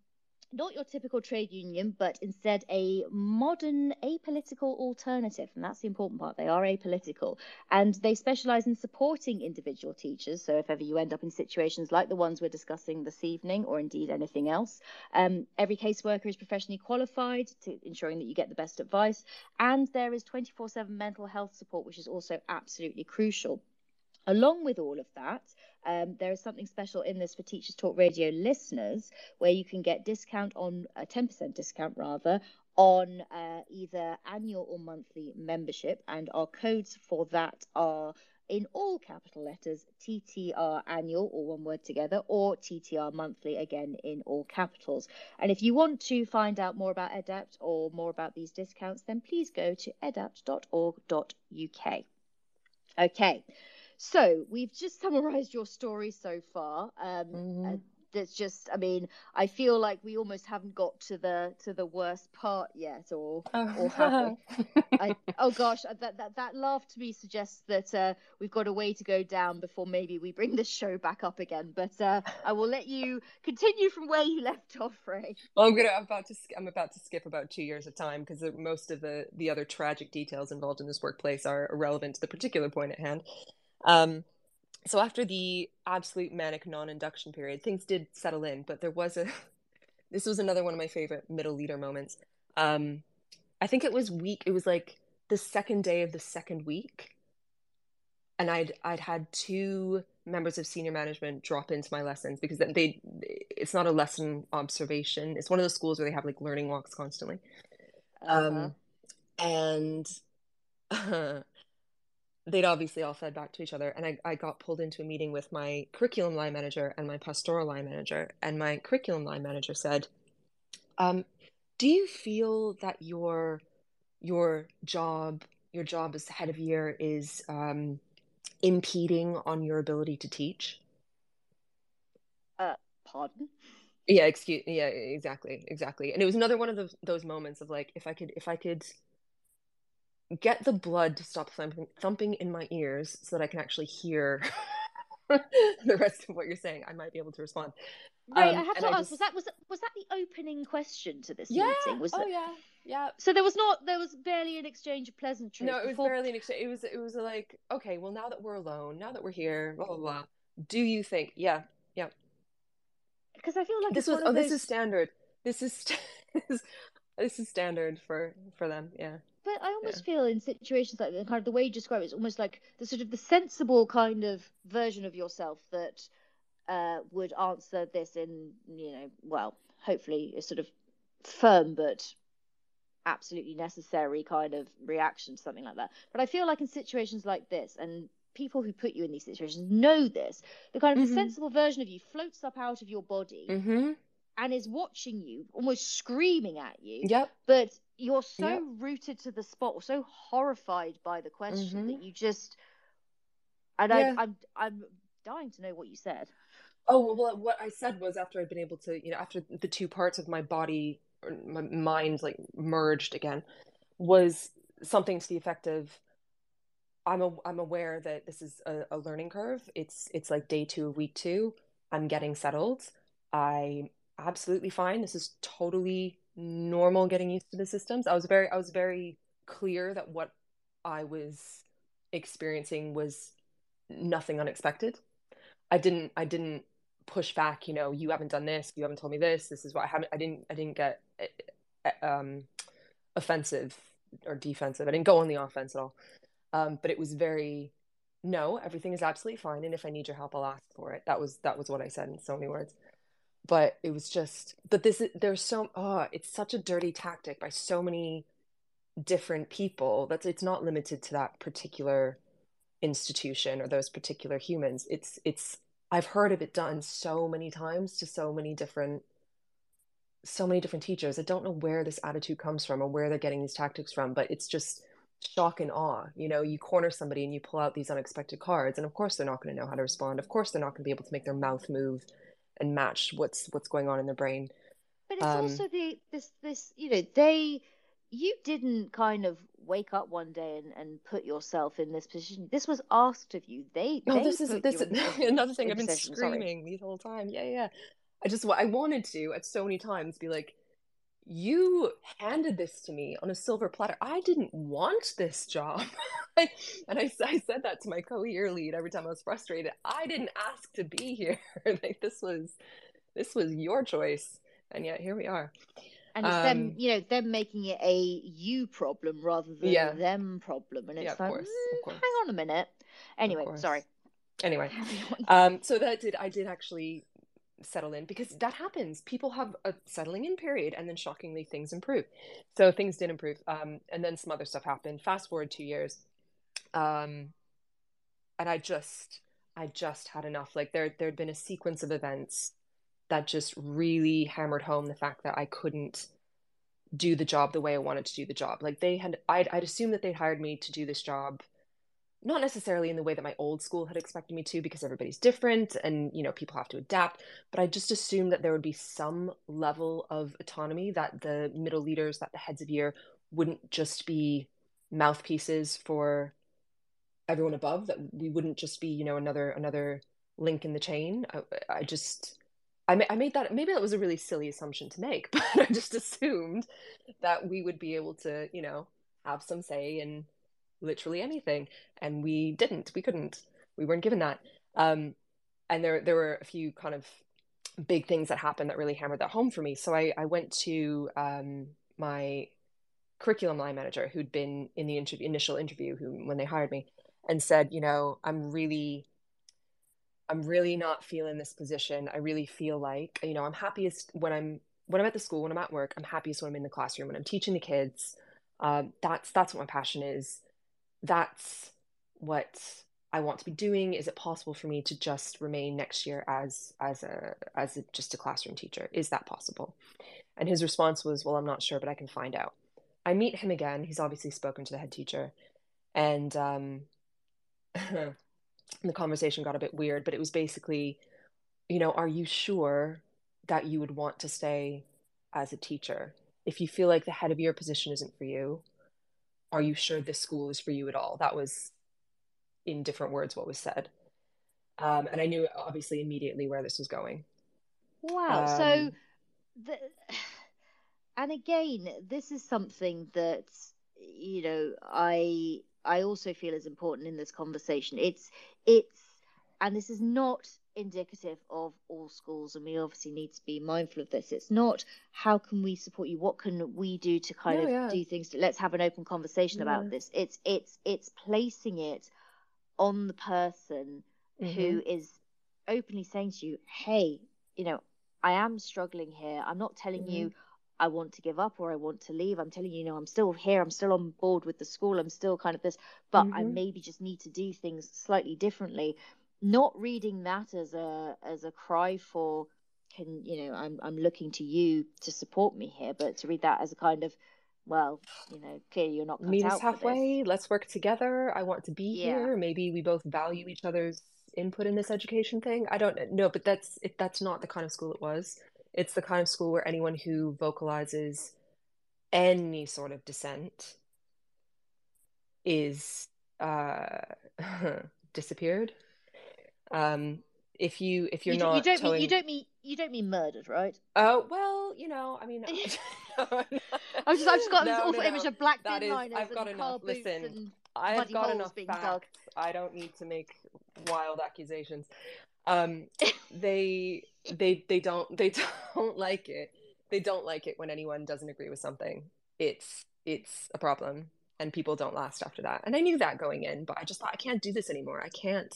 not your typical trade union, but instead a modern apolitical alternative. And that's the important part. They are apolitical and they specialize in supporting individual teachers. So if ever you end up in situations like the ones we're discussing this evening, or indeed anything else, um, every caseworker is professionally qualified to ensuring that you get the best advice. And there is 24 7 mental health support, which is also absolutely crucial. Along with all of that, um, there is something special in this for Teachers Talk Radio listeners where you can get discount on a 10% discount rather on uh, either annual or monthly membership. And our codes for that are in all capital letters TTR annual, or one word together, or TTR monthly, again in all capitals. And if you want to find out more about EDAPT or more about these discounts, then please go to edapt.org.uk. Okay. So we've just summarized your story so far. Um, mm-hmm. There's just, I mean, I feel like we almost haven't got to the to the worst part yet, or oh. or have I, oh gosh, uh, that, that that laugh to me suggests that uh, we've got a way to go down before maybe we bring this show back up again. But uh, I will let you continue from where you left off, Rae. Well, I'm gonna I'm about to I'm about to skip about two years of time because most of the the other tragic details involved in this workplace are irrelevant to the particular point at hand. Um, so after the absolute manic non-induction period, things did settle in, but there was a. this was another one of my favorite middle leader moments. Um, I think it was week. It was like the second day of the second week, and I'd I'd had two members of senior management drop into my lessons because they it's not a lesson observation. It's one of those schools where they have like learning walks constantly. Uh-huh. Um, and uh, they'd obviously all fed back to each other and I, I got pulled into a meeting with my curriculum line manager and my pastoral line manager and my curriculum line manager said um, do you feel that your your job your job as head of year is um, impeding on your ability to teach? Uh pardon? Yeah excuse yeah exactly exactly. And it was another one of those those moments of like if i could if i could get the blood to stop thumping, thumping in my ears so that I can actually hear the rest of what you're saying. I might be able to respond. Right, um, I have to ask: just... was that was that, was that the opening question to this yeah. meeting? Was oh that... yeah, yeah. So there was not there was barely an exchange of pleasantries. No, it was before... barely an exchange. It was it was like okay, well now that we're alone, now that we're here, blah blah blah. Do you think? Yeah, yeah. Because I feel like this was oh those... this is standard. This is this is standard for for them. Yeah. But I almost yeah. feel in situations like that, kind of the way you describe it, it's almost like the sort of the sensible kind of version of yourself that uh, would answer this in, you know, well, hopefully a sort of firm but absolutely necessary kind of reaction to something like that. But I feel like in situations like this, and people who put you in these situations know this, the kind of mm-hmm. the sensible version of you floats up out of your body. Mm-hmm and is watching you, almost screaming at you. Yep. But you're so yep. rooted to the spot, or so horrified by the question mm-hmm. that you just. And yeah. I, I'm I'm dying to know what you said. Oh well, what I said was after I'd been able to, you know, after the two parts of my body, my mind like merged again, was something to the effect of, I'm a, I'm aware that this is a, a learning curve. It's it's like day two of week two. I'm getting settled. I absolutely fine. This is totally normal getting used to the systems. I was very I was very clear that what I was experiencing was nothing unexpected. I didn't I didn't push back, you know, you haven't done this, you haven't told me this, this is what I haven't I didn't I didn't get eh, eh, um offensive or defensive. I didn't go on the offense at all. Um, but it was very no, everything is absolutely fine and if I need your help I'll ask for it. That was that was what I said in so many words but it was just but this is there's so oh it's such a dirty tactic by so many different people that it's not limited to that particular institution or those particular humans. It's it's i've heard of it done so many times to so many different so many different teachers. I don't know where this attitude comes from or where they're getting these tactics from but it's just shock and awe. You know you corner somebody and you pull out these unexpected cards and of course they're not going to know how to respond. Of course they're not going to be able to make their mouth move and match what's what's going on in their brain. But it's um, also the this this you know they you didn't kind of wake up one day and, and put yourself in this position. This was asked of you. They no, this is this is another thing I've been screaming Sorry. the whole time. Yeah, yeah. I just I wanted to at so many times be like, you handed this to me on a silver platter. I didn't want this job. and I, I said that to my co-year lead every time I was frustrated. I didn't ask to be here. like this was, this was your choice. And yet here we are. And it's um, them, you know, them making it a you problem rather than yeah. them problem. And it's yeah, like, course, mm, hang on a minute. Anyway, sorry. anyway, um, so that did I did actually settle in because that happens. People have a settling in period, and then shockingly things improve. So things did improve, um, and then some other stuff happened. Fast forward two years, um, and I just I just had enough. Like there there'd been a sequence of events that just really hammered home the fact that I couldn't do the job the way I wanted to do the job. Like they had I'd I'd assumed that they'd hired me to do this job not necessarily in the way that my old school had expected me to because everybody's different and you know people have to adapt but i just assumed that there would be some level of autonomy that the middle leaders that the heads of year wouldn't just be mouthpieces for everyone above that we wouldn't just be you know another another link in the chain. I, I just I, ma- I made that maybe that was a really silly assumption to make but i just assumed that we would be able to you know have some say in literally anything and we didn't we couldn't we weren't given that. Um, and there there were a few kind of big things that happened that really hammered that home for me. So i i went to um, my curriculum line manager who'd been in the initial interview who when they hired me and said you know i'm really i'm really not feeling this position. I really feel like you know i'm happiest when i'm when i'm at the school when i'm at work i'm happiest when i'm in the classroom when i'm teaching the kids. Um, that's that's what my passion is that's what I want to be doing. Is it possible for me to just remain next year as as a as a, just a classroom teacher? Is that possible? And his response was, "Well, I'm not sure, but I can find out." I meet him again. He's obviously spoken to the head teacher, and um, the conversation got a bit weird. But it was basically, you know, are you sure that you would want to stay as a teacher if you feel like the head of year position isn't for you? Are you sure this school is for you at all? That was, in different words, what was said. Um, and I knew obviously immediately where this was going. Wow. Um, so, the, and again, this is something that you know I I also feel is important in this conversation. It's it's and this is not indicative of all schools and we obviously need to be mindful of this it's not how can we support you what can we do to kind of yeah. do things to, let's have an open conversation yeah. about this it's it's it's placing it on the person mm-hmm. who is openly saying to you hey you know i am struggling here i'm not telling mm-hmm. you I want to give up or I want to leave. I'm telling you, you know, I'm still here. I'm still on board with the school. I'm still kind of this, but mm-hmm. I maybe just need to do things slightly differently not reading that as a as a cry for can you know I'm I'm looking to you to support me here, but to read that as a kind of well, you know, clearly you're not meet us halfway. Let's work together. I want to be yeah. here. Maybe we both value each other's input in this education thing. I don't know, but that's it, that's not the kind of school it was. It's the kind of school where anyone who vocalizes any sort of dissent is uh disappeared um, if you if you're you, not you don't towing... mean you don't mean you don't mean murdered, right? Oh well, you know, I mean, I've just I've just got this awful image of black that is, I've got enough. Listen, I've got enough facts. Dug. I don't need to make wild accusations. Um, they they they don't they don't like it. They don't like it when anyone doesn't agree with something. It's it's a problem, and people don't last after that. And I knew that going in, but I just thought I can't do this anymore. I can't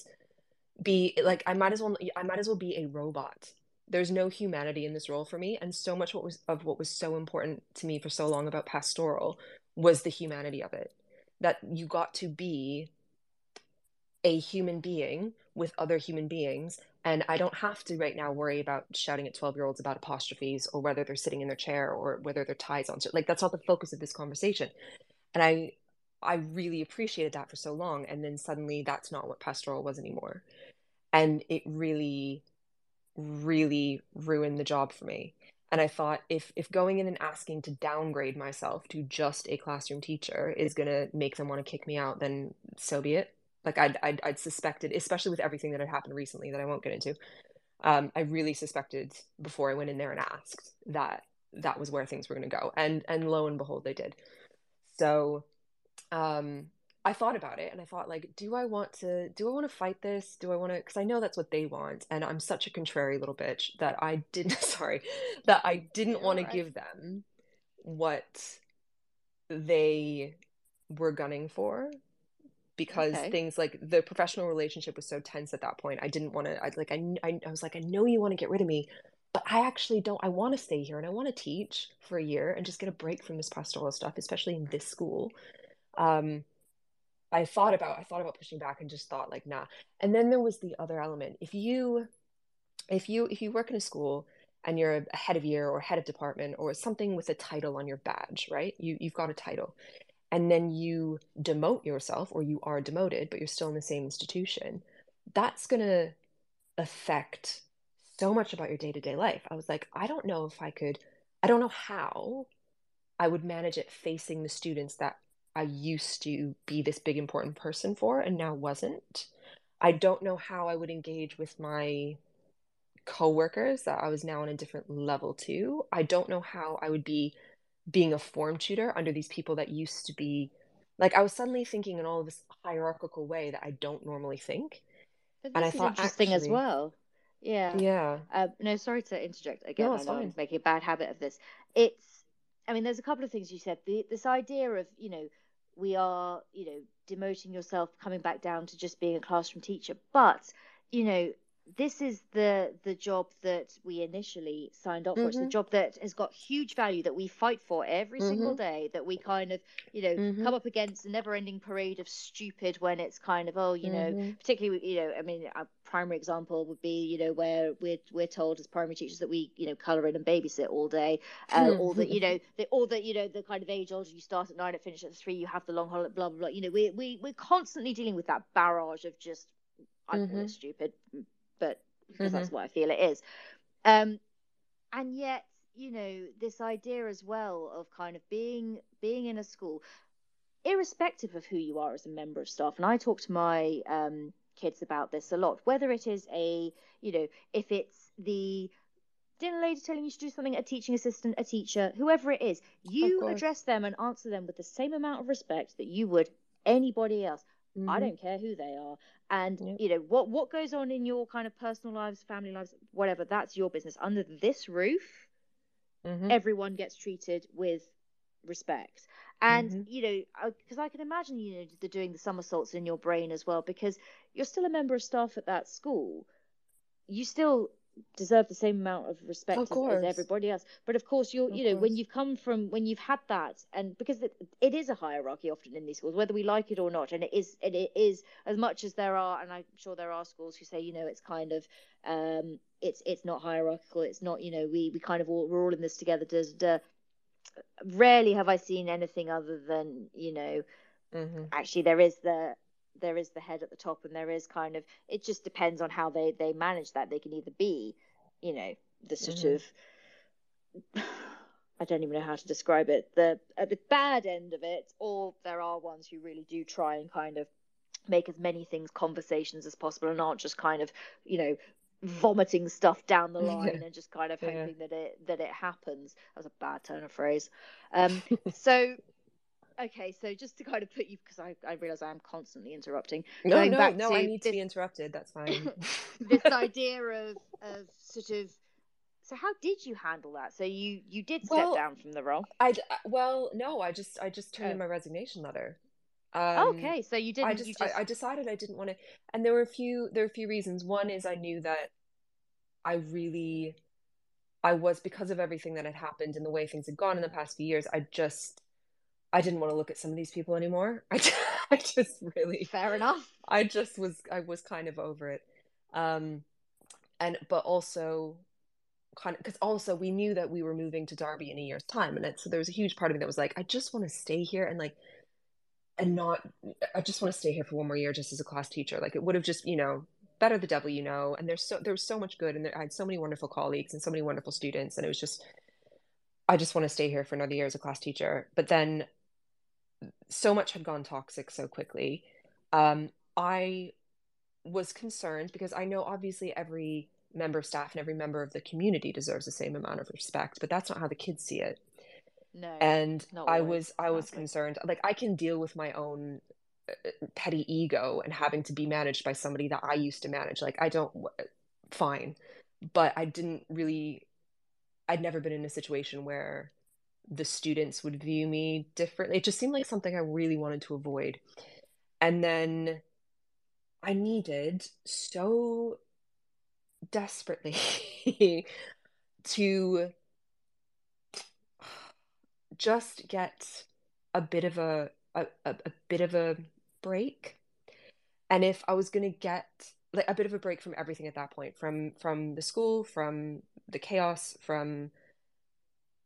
be like I might as well I might as well be a robot. There's no humanity in this role for me, and so much what was of what was so important to me for so long about pastoral was the humanity of it. That you got to be a human being with other human beings and i don't have to right now worry about shouting at 12 year olds about apostrophes or whether they're sitting in their chair or whether their ties on like that's not the focus of this conversation and i i really appreciated that for so long and then suddenly that's not what pastoral was anymore and it really really ruined the job for me. And i thought if if going in and asking to downgrade myself to just a classroom teacher is going to make them want to kick me out then so be it. Like I'd, I'd, I'd suspected especially with everything that had happened recently that i won't get into um, i really suspected before i went in there and asked that that was where things were going to go. And and lo and behold they did. So um I thought about it and I thought like, do I want to do I want to fight this? Do I want to because I know that's what they want and I'm such a contrary little bitch that I didn't sorry that I didn't want right. to give them what they were gunning for because Okay. things like the professional relationship was so tense at that point. I didn't want to. I like I, I I was like I know you want to get rid of me, but I actually don't. I want to stay here and I want to teach for a year and just get a break from this pastoral stuff, especially in this school. Um, I thought about I thought about pushing back and just thought like nah. And then there was the other element. If you if you if you work in a school and you're a head of year or head of department or something with a title on your badge, right? You you've got a title. And then you demote yourself or you are demoted, but you're still in the same institution. That's going to affect so much about your day-to-day life. I was like, I don't know if I could I don't know how I would manage it facing the students that I used to be this big important person for and now wasn't. I don't know how I would engage with my coworkers that I was now on a different level to. I don't know how I would be being a form tutor under these people that used to be like I was suddenly thinking in all of this hierarchical way that I don't normally think. But And I thought, interesting as well. Yeah. Yeah. Uh, no, sorry to interject again. No, I it's know I'm fine. making a bad habit of this. It's, I mean, there's a couple of things you said. The, this idea of, you know, we are, you know, demoting yourself, coming back down to just being a classroom teacher. But, you know, this is the the job that we initially signed up for. It's the Mhm. job that has got huge value that we fight for every single Mhm. day. That we kind of, you know, Mhm. come up against a never-ending parade of stupid when it's kind of, oh, you know, Mhm. particularly you know i mean a primary example would be you know where we're we're told as primary teachers that we you know color in and babysit all day uh, or that you know the, or that you know the kind of age old you start at nine and finish at three you have the long holiday blah blah blah you know we we we're constantly dealing with that barrage of just i call Mhm. it stupid but because Mhm. that's what i feel it is um and yet you know this idea as well of kind of being being in a school irrespective of who you are as a member of staff and i talk to my um, kids about this a lot whether it is a you know if it's the dinner lady telling you to do something a teaching assistant a teacher whoever it is you address them and answer them with the same amount of respect that you would anybody else I Mhm. don't care who they are. And Yep. you know what what goes on in your kind of personal lives, family lives, whatever. That's your business. Under this roof, Mhm. everyone gets treated with respect. And Mhm. you know, because I can imagine you know the doing the somersaults in your brain as well, because you're still a member of staff at that school. You still deserve the same amount of respect Of as, as everybody else. But of course, you're Of you know when you've come from when you've had that, and because it, it is a hierarchy often in these schools, whether we like it or not, and it is and it is as much as there are, and I'm sure there are schools who say you know it's kind of um it's it's not hierarchical, it's not you know we we kind of all we're all in this together. Da, da, da. Rarely have I seen anything other than you know Mhm. actually there is the there is the head at the top and there is kind of it just depends on how they they manage that they can either be you know the sort Mhm. of i don't even know how to describe it the at the bad end of it or there are ones who really do try and kind of make as many things conversations as possible and aren't just kind of you know vomiting stuff down the line Yeah. and just kind of Yeah. hoping that it that it happens that was a bad turn of phrase um so okay so just to kind of put you because i, I realize i am constantly interrupting No, no, no, I need to be interrupted. That's fine. this idea of of sort of so how did you handle that so you you did step Well, down from the role I well, no, I just I just turned in Oh. my resignation letter. Um, okay so you didn't I just, just I, I decided I didn't want to, and there were a few there were a few reasons. One is I knew that I really I was because of everything that had happened and the way things had gone in the past few years. I just I didn't want to look at some of these people anymore. I just, I just really fair enough I just was I was kind of over it. Um and but also kind of because also we knew that we were moving to Derby in a year's time and it, so there was a huge part of me that was like I just want to stay here and like and not I just want to stay here for one more year just as a class teacher. Like it would have just, you know, better the devil you know and there's so there was so much good and there, I had so many wonderful colleagues and so many wonderful students and it was just I just want to stay here for another year as a class teacher. But then so much had gone toxic so quickly. Um, I was concerned because I know obviously every member of staff and every member of the community deserves the same amount of respect, but that's not how the kids see it. No And I was I was concerned. Like I can deal with my own uh, petty ego and having to be managed by somebody that I used to manage. Like I don't fine, but I didn't really I'd never been in a situation where the students would view me differently. It just seemed like something I really wanted to avoid. And then I needed so desperately to just get a bit of a, a, a bit of a break. And if I was gonna get like a bit of a break from everything at that point, from from the school, from the chaos, from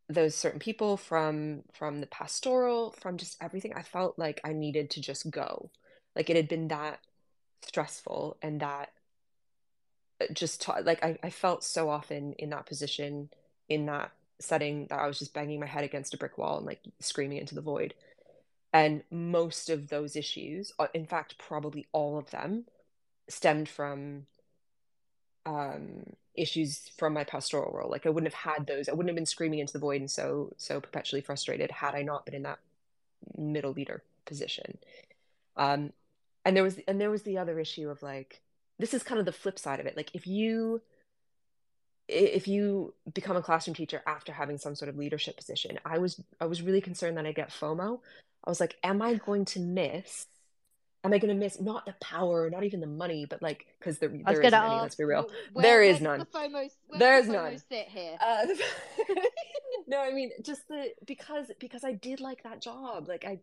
those certain people, from from the pastoral, from just everything, I felt like I needed to just go. Like it had been that stressful and that uh, just like I, I felt so often in that position in that setting that I was just banging my head against a brick wall and like screaming into the void. And most of those issues, uh, in fact, probably all of them, stemmed from um, issues from my pastoral role. Like I wouldn't have had those. I wouldn't have been screaming into the void and so so perpetually frustrated had I not been in that middle leader position. Um, and there was and there was the other issue of like this is kind of the flip side of it. Like if you if you become a classroom teacher after having some sort of leadership position, I was I was really concerned that I get FOMO. I was like, am I going to miss? Am I going to miss not the power, not even the money, but like because there, there is money. let's be real. Where, there is none. The FOMO, There's the none. Sit here. Uh, no, I mean just the because because I did like that job. Like I,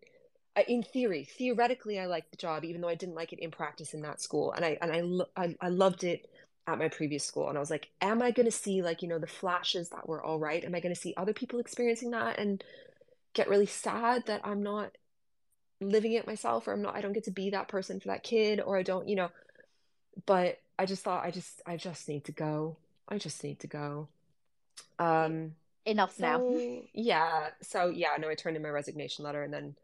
I, in theory, theoretically, I liked the job, even though I didn't like it in practice in that school. And I and I I, I loved it at my previous school and i was like am i going to see like you know the flashes that were all right? Am i going to see other people experiencing that and get really sad that i'm not living it myself or i'm not i don't get to be that person for that kid or i don't you know? But i just thought i just i just need to go. I just need to go. Um enough so, now yeah so yeah no i turned in my resignation letter and then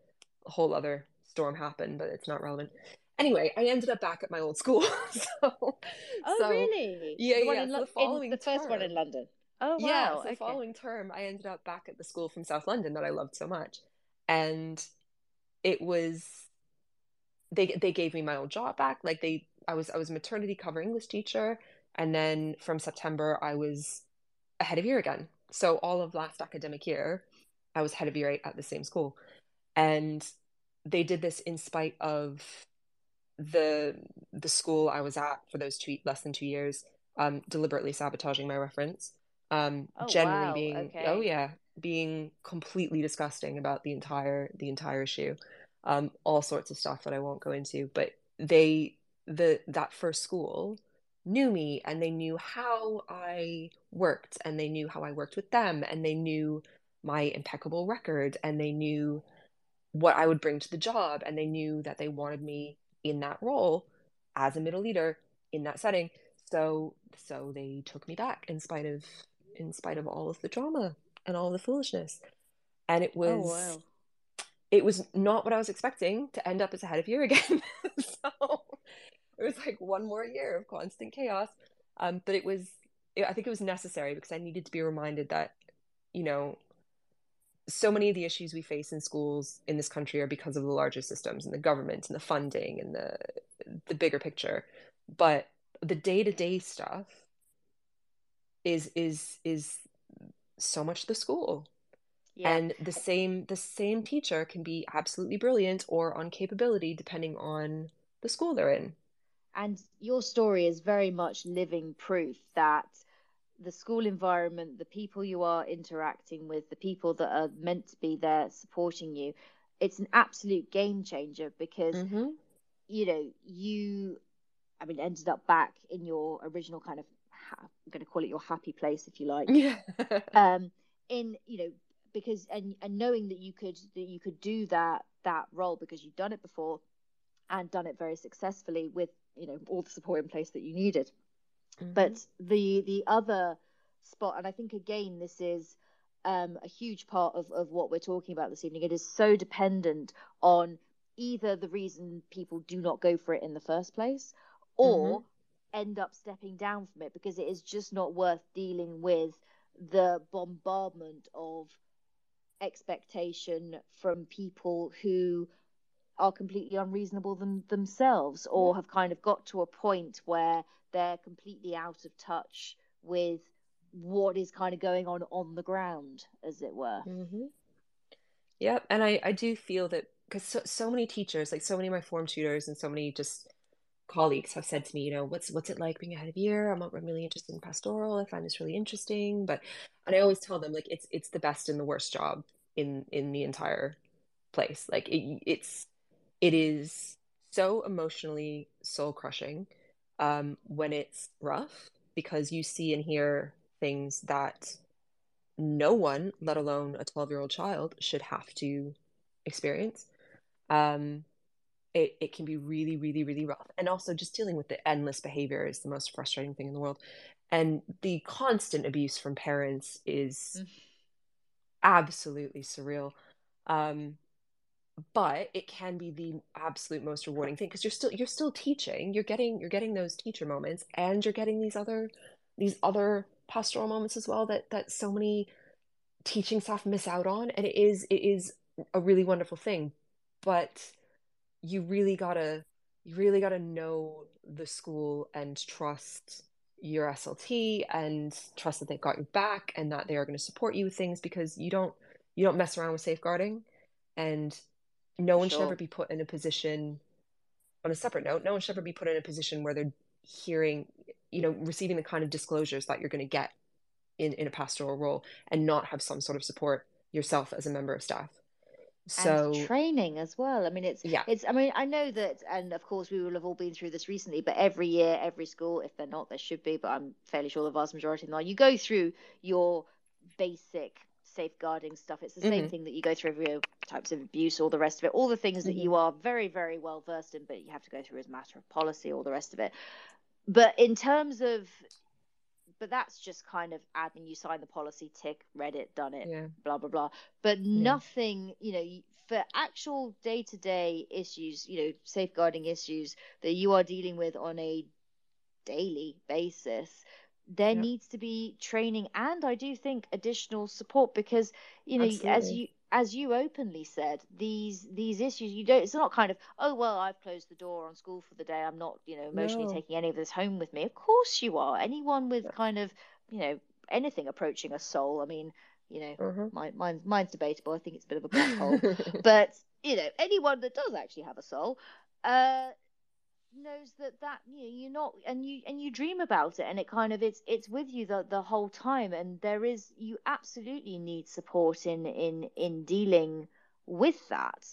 a whole other storm happened but it's not relevant anyway, I ended up back at my old school. so, oh, so, really? Yeah, the yeah. So the following the first term, one in London. Oh, wow. Yeah, so okay. the following term, I ended up back at the school from South London that I loved so much, and it was they they gave me my old job back. Like they, I was I was a maternity cover English teacher, and then from September I was a head of year again. So all of last academic year, I was head of year eight at the same school, and they did this in spite of the the school I was at for those two less than two years, um, deliberately sabotaging my reference. Um, oh, generally wow. being okay. oh yeah, being completely disgusting about the entire the entire issue. Um, all sorts of stuff that I won't go into, but they the that first school knew me and they knew how I worked and they knew how I worked with them and they knew my impeccable record and they knew what I would bring to the job and they knew that they wanted me in that role as a middle leader in that setting. So so they took me back in spite of in spite of all of the drama and all the foolishness. And it was oh, wow. it was not what I was expecting to end up as a head of year again. so it was like one more year of constant chaos. Um, but it was I think it was necessary because I needed to be reminded that, you know, so many of the issues we face in schools in this country are because of the larger systems and the government and the funding and the the bigger picture. But the day-to-day stuff is is is so much the school. Yeah. and the same the same teacher can be absolutely brilliant or on capability depending on the school they're in. And your story is very much living proof that the school environment, the people you are interacting with, the people that are meant to be there supporting you, it's an absolute game changer because mm-hmm. you know you, I mean, ended up back in your original kind of, I'm going to call it your happy place if you like. Yeah. um, in you know because and and knowing that you could that you could do that that role because you've done it before and done it very successfully with you know all the support in place that you needed Mm-hmm. But the the other spot, and I think again this is um, a huge part of, of what we're talking about this evening. It is so dependent on either the reason people do not go for it in the first place, or mm-hmm. end up stepping down from it because it is just not worth dealing with the bombardment of expectation from people who are completely unreasonable them, themselves or have kind of got to a point where they're completely out of touch with what is kind of going on on the ground as it were mm-hmm. yep and I, I do feel that because so, so many teachers, like so many of my form tutors and so many just colleagues have said to me, you know, what's what's it like being ahead of year? I'm, I'm really interested in pastoral. I find this really interesting. But and I always tell them like it's it's the best and the worst job in in the entire place. Like it, it's it is so emotionally soul crushing um, when it's rough because you see and hear things that no one, let alone a 12 year old child, should have to experience. Um, it, it can be really, really, really rough. And also, just dealing with the endless behavior is the most frustrating thing in the world. And the constant abuse from parents is mm. absolutely surreal. Um, but it can be the absolute most rewarding thing because you're still you're still teaching you're getting you're getting those teacher moments and you're getting these other these other pastoral moments as well that that so many teaching staff miss out on and it is it is a really wonderful thing but you really gotta you really gotta know the school and trust your SLT and trust that they've got your back and that they are going to support you with things because you don't you don't mess around with safeguarding and no one sure. should ever be put in a position on a separate note no one should ever be put in a position where they're hearing you know receiving the kind of disclosures that you're going to get in in a pastoral role and not have some sort of support yourself as a member of staff. So and training as well. I mean it's yeah. it's i mean i know that and of course we will have all been through this recently but every year every school if they're not there should be but i'm fairly sure the vast majority of them are you go through your basic safeguarding stuff. It's the same mm-hmm. thing that you go through every types of abuse, all the rest of it, all the things mm-hmm. that you are very, very well versed in, but you have to go through as a matter of policy, all the rest of it. But in terms of, but that's just kind of admin. You sign the policy, tick, read it, done it, yeah. blah blah blah. But yeah. nothing, you know, for actual day to day issues, you know, safeguarding issues that you are dealing with on a daily basis there yep. needs to be training and I do think additional support because you know Absolutely. as you as you openly said these these issues you don't it's not kind of oh well I've closed the door on school for the day I'm not you know emotionally no. taking any of this home with me of course you are anyone with yeah. kind of you know anything approaching a soul I mean you know my, mine, mine's debatable I think it's a bit of a black hole but you know anyone that does actually have a soul uh knows that that you know, you're not and you and you dream about it and it kind of it's it's with you the the whole time and there is you absolutely need support in in in dealing with that.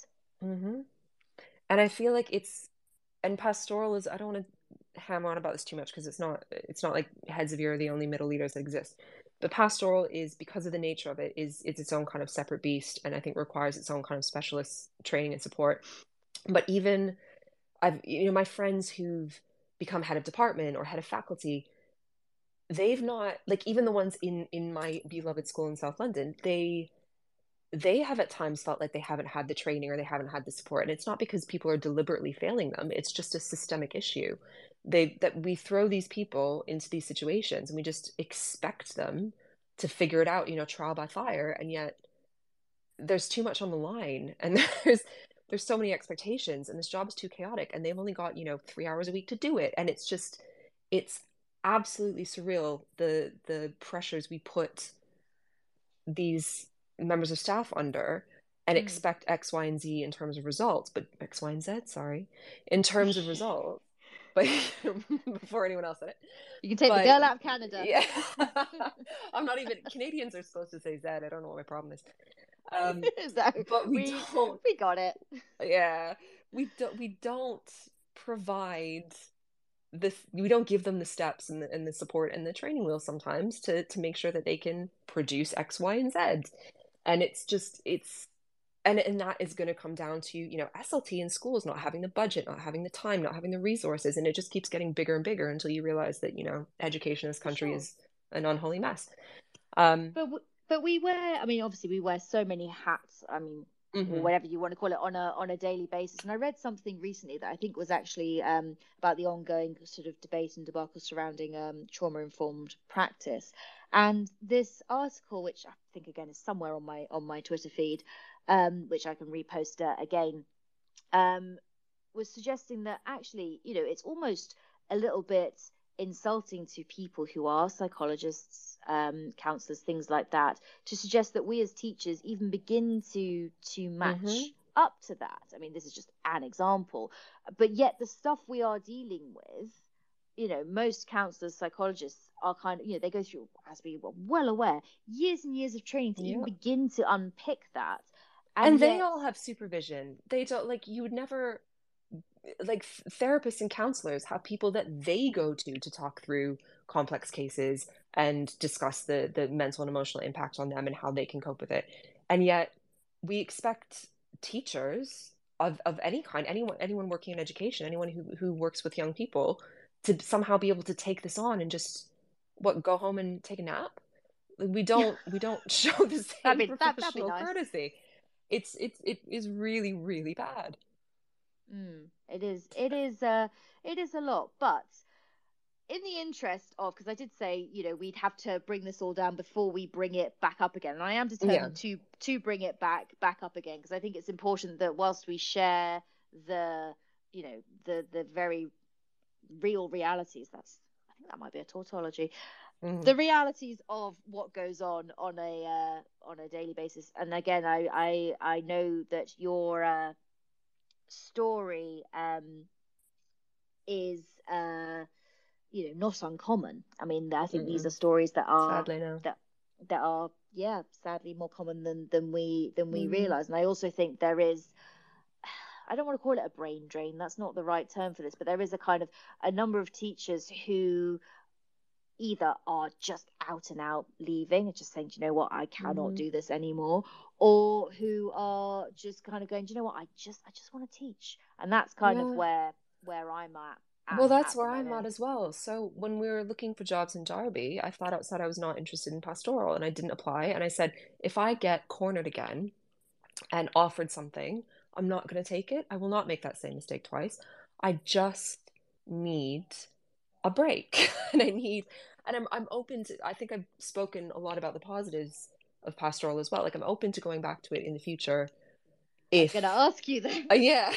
Mm-hmm. and i feel like it's and pastoral is i don't want to hammer on about this too much because it's not it's not like heads of year are the only middle leaders that exist. But pastoral is because of the nature of it is it's its own kind of separate beast and i think requires its own kind of specialist training and support. But even I've you know my friends who've become head of department or head of faculty they've not like even the ones in in my beloved school in South London they they have at times felt like they haven't had the training or they haven't had the support. And it's not because people are deliberately failing them. It's just a systemic issue. They that we throw these people into these situations and we just expect them to figure it out you know trial by fire. And yet there's too much on the line. And there's there's so many expectations and this job is too chaotic and they've only got you know three hours a week to do it and it's just it's absolutely surreal the the pressures we put these members of staff under and mm. expect x y and z in terms of results but x y and z sorry in terms of results but before anyone else said it you can take but, the girl out of canada. yeah. I'm not even canadians are supposed to say z i don't know what my problem is um, but we, we don't. We got it. Yeah, we don't. We don't provide this. We don't give them the steps and the, and the support and the training wheel sometimes to to make sure that they can produce X, Y, and Z. And it's just it's and and that is going to come down to you know SLT in schools not having the budget, not having the time, not having the resources, and it just keeps getting bigger and bigger until you realize that you know education in this country sure. is an unholy mess. Um, but w- but we wear i mean obviously we wear so many hats i mean mm-hmm. whatever you want to call it on a on a daily basis and i read something recently that i think was actually um, about the ongoing sort of debate and debacle surrounding um, trauma informed practice and this article which i think again is somewhere on my on my twitter feed um, which i can repost uh, again um, was suggesting that actually you know it's almost a little bit insulting to people who are psychologists, um, counselors, things like that, to suggest that we as teachers even begin to to match mm-hmm. up to that. I mean, this is just an example, but yet the stuff we are dealing with, you know, most counselors, psychologists are kind of, you know, they go through, as we were well aware, years and years of training to yeah. even begin to unpick that. And, and they all have supervision. They don't like you would never like therapists and counselors have people that they go to to talk through complex cases and discuss the the mental and emotional impact on them and how they can cope with it. And yet we expect teachers of, of any kind anyone anyone working in education anyone who, who works with young people to somehow be able to take this on and just what go home and take a nap? We don't we don't show the same that'd be, professional that'd nice. courtesy. It's it's it is really really bad mm, it is it is uh it is a lot but in the interest of because I did say you know we'd have to bring this all down before we bring it back up again, and I am determined yeah. to to bring it back back up again because I think it's important that whilst we share the you know the the very real realities that's I think that might be a tautology. Mm-hmm. The realities of what goes on on a uh, on a daily basis, and again, I I, I know that your uh, story um, is uh, you know not uncommon. I mean, I think mm these are stories that are sadly no. that that are yeah sadly more common than than we than we mm realize. And I also think there is. I don't want to call it a brain drain. That's not the right term for this, but there is a kind of a number of teachers who either are just out and out leaving, and just saying, you know what, I cannot mm do this anymore, or who are just kind of going, do you know what, I just, I just want to teach, and that's kind yeah. of where where I'm at well, that's where I'm at as well. So when we were looking for jobs in Derby, I flat out said I was not interested in pastoral and I didn't apply. And I said, if I get cornered again and offered something, I'm not going to take it. I will not make that same mistake twice. I just need a break. and I need, and I'm, I'm open to, I think I've spoken a lot about the positives of pastoral as well. Like I'm open to going back to it in the future. If, I'm to ask you then. Uh, yeah.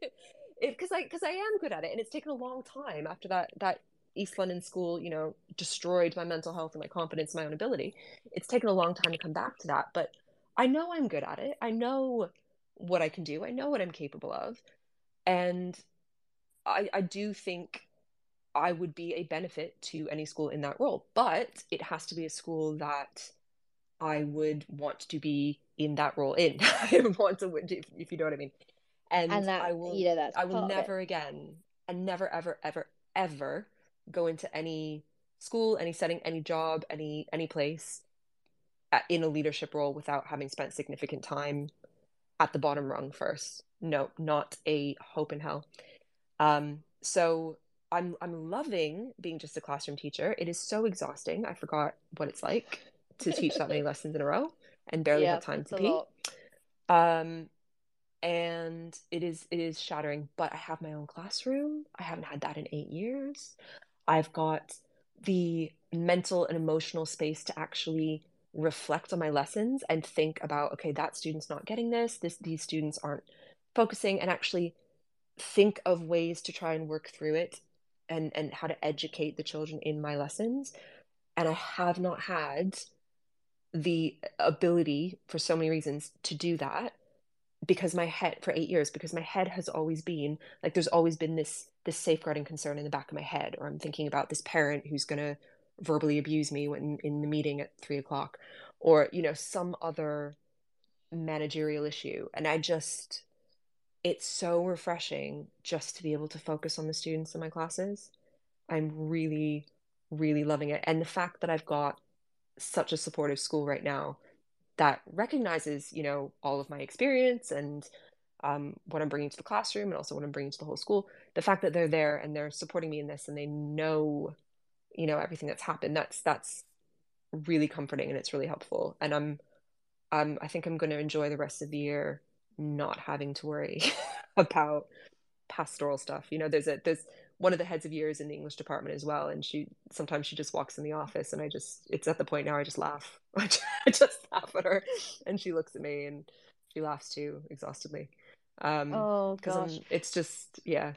because I because I am good at it, and it's taken a long time after that that East London school, you know, destroyed my mental health and my confidence, my own ability. It's taken a long time to come back to that, but I know I'm good at it. I know what I can do. I know what I'm capable of, and I I do think I would be a benefit to any school in that role, but it has to be a school that I would want to be in that role in. I want to, if, if you know what I mean and, and that, I will, you know, that's I will never again, and never, ever, ever, ever go into any school, any setting, any job, any any place at, in a leadership role without having spent significant time at the bottom rung first. No, not a hope in hell. Um, so I'm I'm loving being just a classroom teacher. It is so exhausting. I forgot what it's like to teach that many lessons in a row and barely yeah, have time to pee. Um, and it is it is shattering but i have my own classroom i haven't had that in eight years i've got the mental and emotional space to actually reflect on my lessons and think about okay that student's not getting this this these students aren't focusing and actually think of ways to try and work through it and and how to educate the children in my lessons. And i have not had the ability for so many reasons to do that because my head for eight years because my head has always been like there's always been this this safeguarding concern in the back of my head or i'm thinking about this parent who's going to verbally abuse me when in the meeting at three o'clock or you know some other managerial issue. And i just it's so refreshing just to be able to focus on the students in my classes i'm really really loving it and the fact that i've got such a supportive school right now that recognizes, you know, all of my experience and um, what I'm bringing to the classroom and also what I'm bringing to the whole school. The fact that they're there and they're supporting me in this and they know, you know, everything that's happened. That's that's really comforting and it's really helpful. And I'm, um, I think I'm going to enjoy the rest of the year not having to worry about pastoral stuff. You know, there's a there's one of the heads of years in the English department as well. And she sometimes she just walks in the office and I just it's at the point now I just laugh. I just laugh at her and she looks at me and she laughs too exhaustedly. Um oh gosh. I'm, it's just yeah.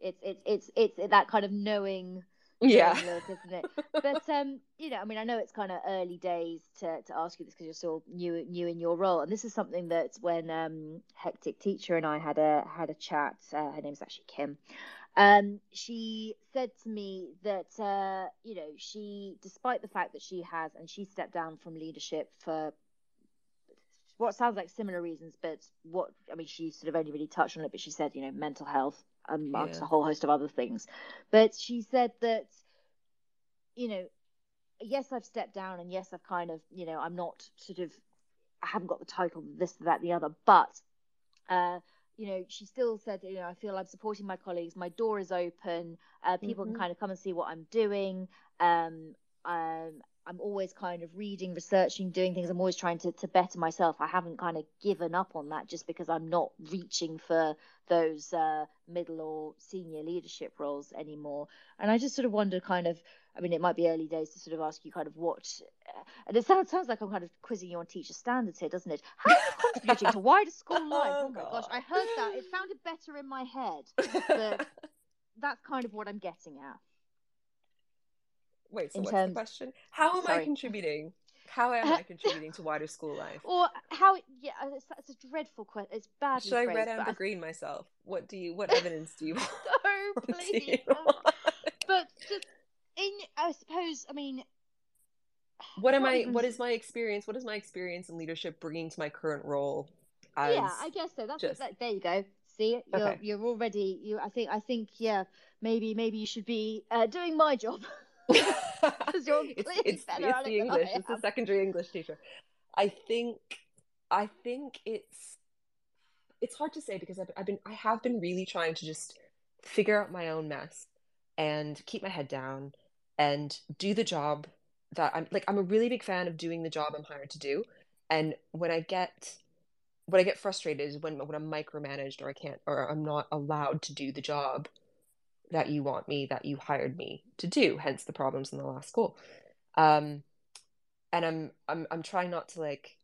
It's it's it's it's that kind of knowing Yeah. look, isn't it? But um, you know, I mean, I know it's kind of early days to, to ask you this because you're still new new in your role, and this is something that when um, hectic teacher and I had a had a chat. Uh, her name's actually Kim. Um, she said to me that uh, you know she, despite the fact that she has, and she stepped down from leadership for what sounds like similar reasons, but what I mean, she sort of only really touched on it, but she said, you know, mental health amongst Yeah. a whole host of other things. But she said that, you know, yes, I've stepped down, and yes, I've kind of, you know, I'm not sort of, I haven't got the title, this, that, the other, but, uh, you know, she still said, you know, I feel I'm supporting my colleagues. My door is open. Uh, people Mhm. can kind of come and see what I'm doing. Um, um, I'm always kind of reading, researching, doing things. I'm always trying to, to better myself. I haven't kind of given up on that just because I'm not reaching for those uh, middle or senior leadership roles anymore. And I just sort of wonder, kind of, I mean, it might be early days to sort of ask you kind of what, uh, and it sounds sounds like I'm kind of quizzing you on teacher standards here, doesn't it? How are you contributing to wider school life? Oh, Oh my gosh, I heard that. It sounded better in my head. But that's kind of what I'm getting at. Wait, so in what's the question? How am I contributing? How am I contributing to wider school life? Or how? Yeah, it's, it's a dreadful question. It's bad. Should I red amber I- green myself? What do you? What evidence do you want? No, please. want? but just in, I suppose. I mean, What am I? What is my experience? What is my experience in leadership bringing to my current role? As, yeah, I guess so. That's just- that, there. You go. See, you're Okay. you're already. You, I think. I think. Yeah, maybe maybe you should be uh, doing my job. it's, you're it's, it's the at it than English. It's the secondary English teacher. I think, I think it's, it's hard to say because I've, I've been, I have been really trying to just figure out my own mess and keep my head down and do the job that I'm like. I'm a really big fan of doing the job I'm hired to do, and when I get, when I get frustrated is when when I'm micromanaged or I can't or I'm not allowed to do the job that you want me that you hired me to do hence the problems in the last school. Um and i'm i'm i'm trying not to like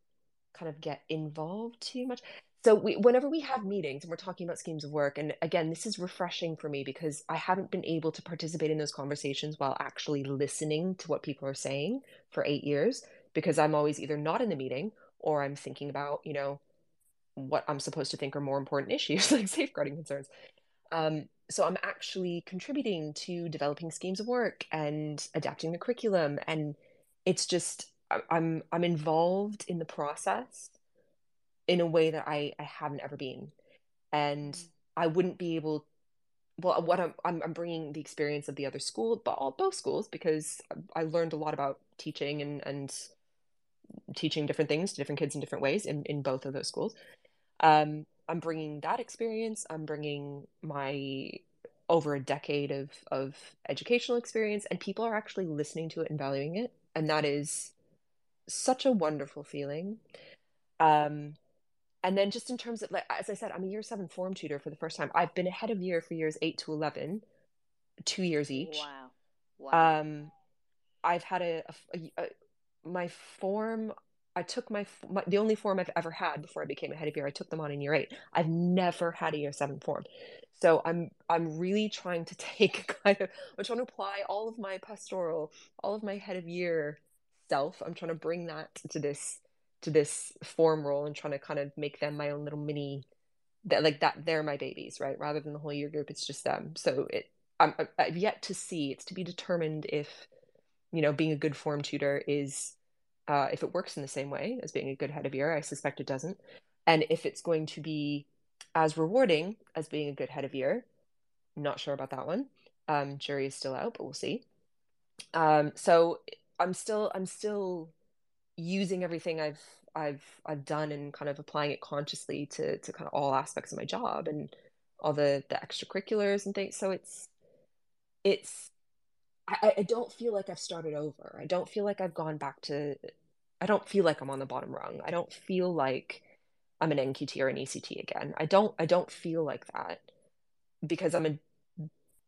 kind of get involved too much. So we whenever we have meetings and we're talking about schemes of work and again this is refreshing for me because i haven't been able to participate in those conversations while actually listening to what people are saying for 8 years because i'm always either not in the meeting or i'm thinking about you know what i'm supposed to think are more important issues like safeguarding concerns. Um, so I'm actually contributing to developing schemes of work and adapting the curriculum, and it's just I'm I'm involved in the process in a way that I I haven't ever been, and I wouldn't be able. Well, what I'm I'm, I'm bringing the experience of the other school, but all both schools, because I learned a lot about teaching and and teaching different things to different kids in different ways in in both of those schools. Um, I'm bringing that experience. I'm bringing my over a decade of of educational experience, and people are actually listening to it and valuing it, and that is such a wonderful feeling. Um, and then just in terms of like as I said, I'm a year seven form tutor for the first time. I've been ahead of year for years eight to eleven, two years each. Wow. Wow. Um, I've had a, a- a- my form. I took my, my the only form I've ever had before I became a head of year. I took them on in year eight. I've never had a year seven form, so I'm I'm really trying to take kind of I'm trying to apply all of my pastoral, all of my head of year self. I'm trying to bring that to this to this form role and trying to kind of make them my own little mini that like that they're my babies, right? Rather than the whole year group, it's just them. So it I'm I've yet to see. It's to be determined if you know being a good form tutor is uh, if it works in the same way as being a good head of year. I suspect it doesn't, and if it's going to be as rewarding as being a good head of year. Not sure about that one. Um, jury is still out, but we'll see. Um, so I'm still I'm still using everything I've I've I've done and kind of applying it consciously to to kind of all aspects of my job and all the the extracurriculars and things. So it's it's I, I don't feel like I've started over. I don't feel like I've gone back to I don't feel like I'm on the bottom rung. I don't feel like I'm an NQT or an ECT again. I don't I don't feel like that because I'm a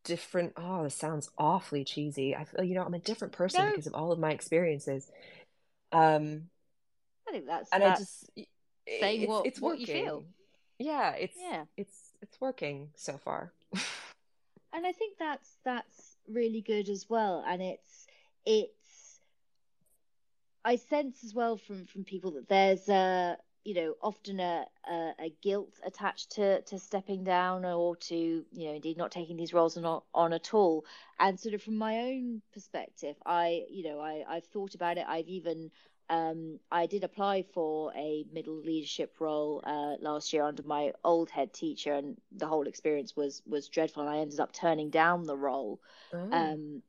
different oh this sounds awfully cheesy. I feel you know I'm a different person No. because of all of my experiences. Um I think that's and I that's just saying it's what- it's what you feel. Yeah, it's Yeah. it's it's working so far. and I think that's that's really good as well, and it's it's. I sense as well from from people that there's a you know often a, a, a guilt attached to to stepping down or to you know indeed not taking these roles on on at all and sort of from my own perspective i you know i i've thought about it i've even um, I did apply for a middle leadership role uh, last year under my old head teacher, and the whole experience was was dreadful. And I ended up turning down the role oh. um,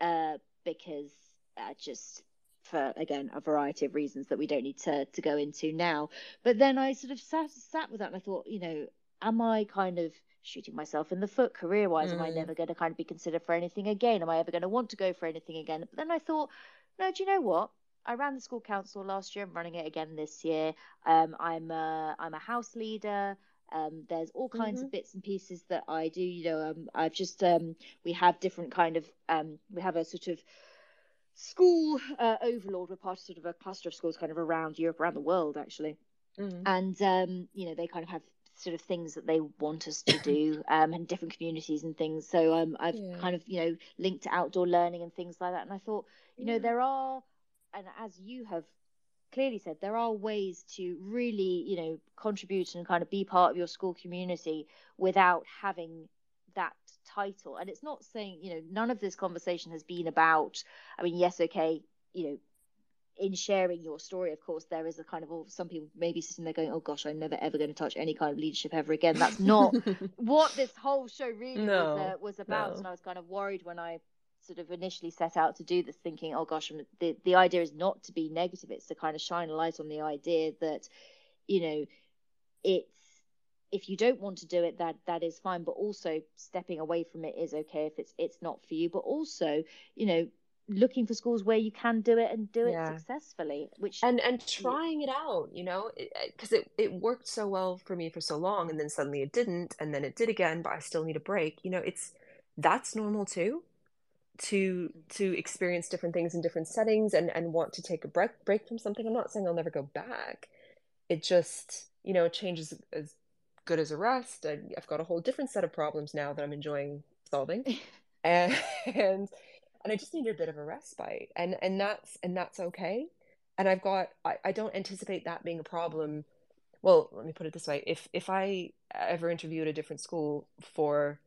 uh, because uh, just for again a variety of reasons that we don't need to to go into now. But then I sort of sat sat with that, and I thought, you know, am I kind of shooting myself in the foot career wise? Mm. Am I mm. never going to kind of be considered for anything again? Am I ever going to want to go for anything again? But then I thought, no, do you know what? I ran the school council last year. I'm running it again this year. Um, I'm a, I'm a house leader. Um, there's all kinds mm-hmm. of bits and pieces that I do. You know, um, I've just um, we have different kind of um, we have a sort of school uh, overlord. We're part of sort of a cluster of schools kind of around Europe, around the world actually. Mm-hmm. And um, you know, they kind of have sort of things that they want us to do um, and different communities and things. So um, I've yeah. kind of you know linked to outdoor learning and things like that. And I thought, you yeah. know, there are and as you have clearly said, there are ways to really, you know, contribute and kind of be part of your school community without having that title. And it's not saying, you know, none of this conversation has been about, I mean, yes, okay, you know, in sharing your story, of course, there is a kind of oh, some people maybe sitting there going, "Oh gosh, I'm never ever going to touch any kind of leadership ever again." That's not what this whole show really no, was, uh, was about. No. And I was kind of worried when I sort of initially set out to do this thinking oh gosh the the idea is not to be negative. It's to kind of shine a light on the idea that you know it's if you don't want to do it that that is fine. But also stepping away from it is okay if it's it's not for you. But also you know looking for schools where you can do it and do it yeah. successfully which and and trying it out you know because it, it, it worked so well for me for so long and then suddenly it didn't and then it did again but i still need a break. You know it's that's normal too to to experience different things in different settings and and want to take a break break from something. I'm not saying i'll never go back. It just you know changes as good as a rest. I, i've got a whole different set of problems now that i'm enjoying solving. And and and i just need a bit of a respite. And and that's and that's okay. And i've got I, I don't anticipate that being a problem. Well let me put it this way. If if i ever interviewed a different school for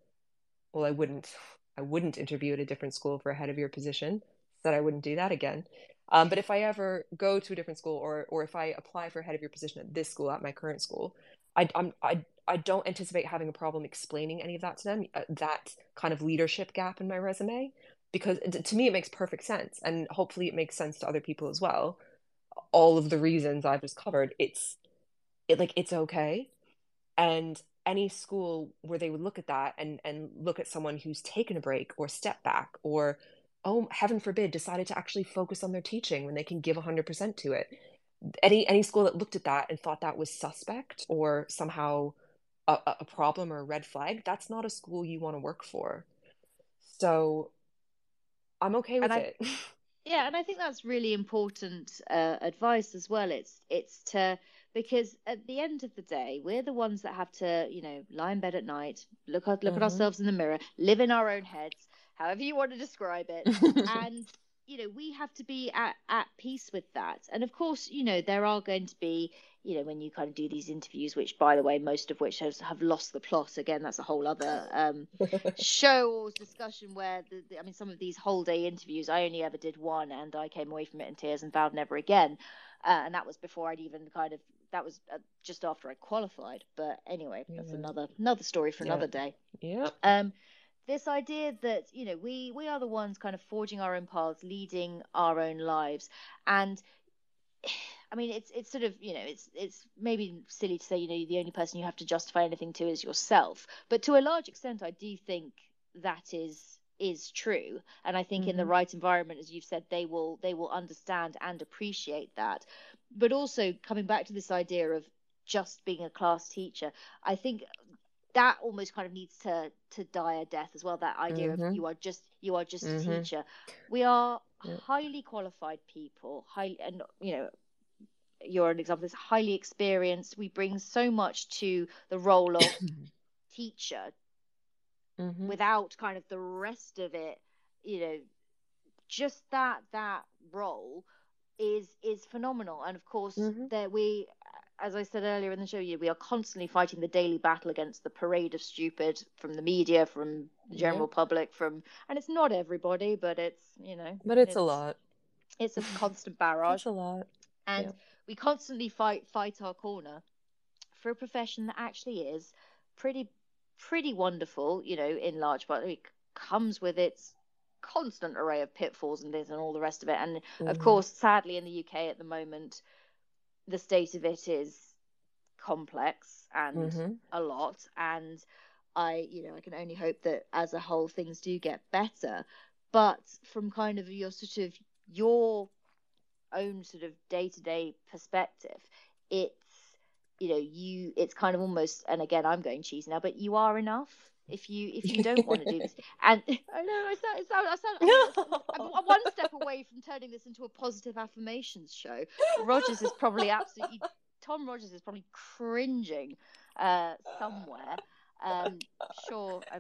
well i wouldn't I wouldn't interview at a different school for a head of year position. That I wouldn't do that again. Um, but if I ever go to a different school, or or if I apply for head of year position at this school, at my current school, I I'm, I I don't anticipate having a problem explaining any of that to them. Uh, that kind of leadership gap in my resume, because to me it makes perfect sense, and hopefully it makes sense to other people as well. All of the reasons I've just covered, it's it like it's okay, and any school where they would look at that and and look at someone who's taken a break or step back or oh heaven forbid decided to actually focus on their teaching when they can give 100% to it. Any any school that looked at that and thought that was suspect or somehow a, a problem or a red flag that's not a school you want to work for. So i'm okay with it. Yeah and i think that's really important uh, advice as well. It's it's to because at the end of the day we're the ones that have to you know lie in bed at night look look mm-hmm. at ourselves in the mirror live in our own heads however you want to describe it. And you know we have to be at, at peace with that. And of course you know there are going to be you know when you kind of do these interviews which by the way most of which has, have lost the plot. Again that's a whole other um, show or discussion where the, the, i mean some of these whole day interviews i only ever did one and i came away from it in tears and vowed never again. Uh, and that was before I'd even kind of that was uh, just after I qualified. But anyway, that's another another story for yeah. another day. Yeah. Um, this idea that you know we we are the ones kind of forging our own paths, leading our own lives, and I mean it's it's sort of you know it's it's maybe silly to say you know the only person you have to justify anything to is yourself, but to a large extent I do think that is is true and i think mm-hmm. in the mm-hmm. right environment as you've said they will they will understand and appreciate that but also coming back to this idea of just being a class teacher i think that almost kind of needs to to die a death as well that idea mm-hmm. of you are just you are just mm-hmm. a teacher we are yeah. highly qualified people highly and you know you're an example that's highly experienced we bring so much to the role of teacher mm-hmm. without kind of the rest of it you know, just that that role is is phenomenal. And of course, Mm-hmm. there we, as I said earlier in the show, we are constantly fighting the daily battle against the parade of stupid from the media, from the general public, from and it's not everybody, but it's you know, But it's a lot. It's a constant barrage It's a lot. and Yeah. we constantly fight fight our corner for a profession that actually is pretty pretty wonderful you know in large part it comes with its constant array of pitfalls and this and all the rest of it and of Mhm. course sadly in the UK at the moment the state of it is complex and Mhm. a lot and I you know I can only hope that as a whole things do get better but from kind of your sort of your own sort of day-to-day perspective it's you know you it's kind of almost and again I'm going cheese now but you are enough if you if you don't want to do this and I know I sound, I sound, I sound I'm, I'm one step away from turning this into a positive affirmations show Rogers is probably absolutely Tom Rogers is probably cringing uh, somewhere. Um, sure, i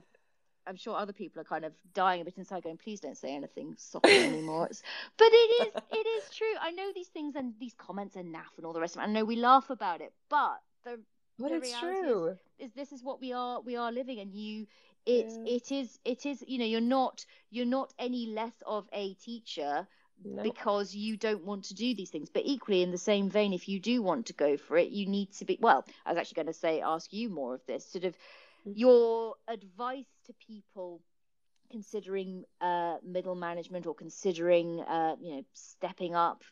I'm sure other people are kind of dying a bit inside, going, "Please don't say anything soppy anymore." It's, but it is, it is true. I know these things and these comments are naff and all the rest of it. I know we laugh about it, but the But the it's true. is this is what we are we are living and you it Yeah. it is it is you know you're not you're not any less of a teacher No. because you don't want to do these things but equally in the same vein if you do want to go for it you need to be well i was actually going to say ask you more of this sort of Mm. your advice to people considering uh, middle management or considering uh, you know stepping up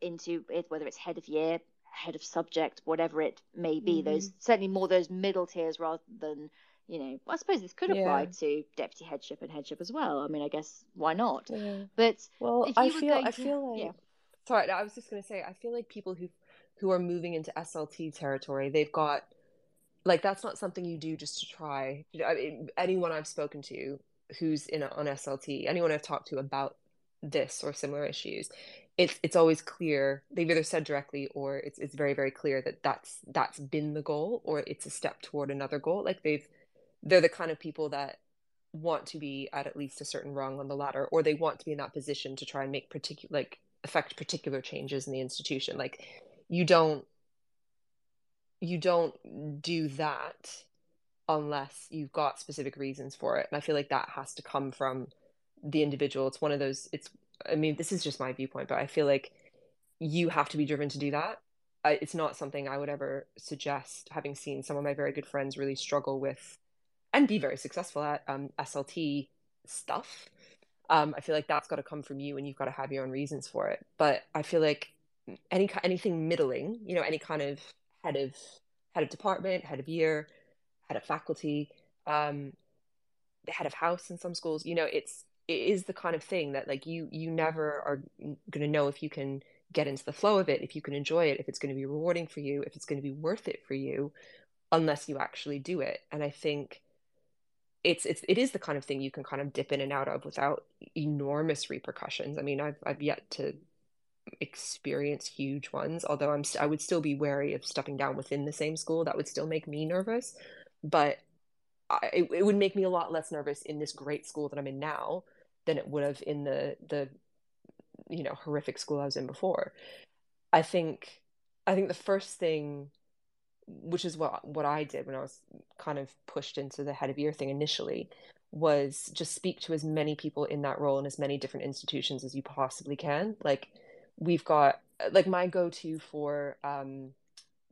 into it whether it's head of year head of subject whatever it may be mm-hmm. those certainly more those middle tiers rather than you know i suppose this could apply Yeah. to deputy headship and headship as well i mean i guess why not Yeah. but Well, I feel going I to- feel like yeah. sorry, I was just gonna say I feel like people who who are moving into SLT territory, they've got like that's not something you do just to try. I mean, anyone I've spoken to who's in a, on SLT, anyone I've talked to about this or similar issues, it's it's always clear they've either said directly or it's it's very very clear that that's that's been the goal or it's a step toward another goal. Like they've they're the kind of people that want to be at at least a certain rung on the ladder or they want to be in that position to try and make particular like affect particular changes in the institution. Like you don't you don't do that unless you've got specific reasons for it. And i feel like that has to come from the individual. It's one of those it's i mean this is just my viewpoint but i feel like you have to be driven to do that I, it's not something i would ever suggest having seen some of my very good friends really struggle with and be very successful at um, SLT stuff. Um, I feel like that's got to come from you, and you've got to have your own reasons for it. But I feel like any anything middling, you know, any kind of head of head of department, head of year, head of faculty, um, the head of house in some schools, you know, it's it is the kind of thing that like you you never are going to know if you can get into the flow of it, if you can enjoy it, if it's going to be rewarding for you, if it's going to be worth it for you, unless you actually do it. And I think it's it's it is the kind of thing you can kind of dip in and out of without enormous repercussions. I mean, I've I've yet to experience huge ones, although I'm st- I would still be wary of stepping down within the same school. That would still make me nervous, but I, it, it would make me a lot less nervous in this great school that I'm in now than it would have in the the you know horrific school I was in before. I think I think the first thing which is what what I did when I was kind of pushed into the head of year thing initially was just speak to as many people in that role in as many different institutions as you possibly can. Like we've got like my go-to for um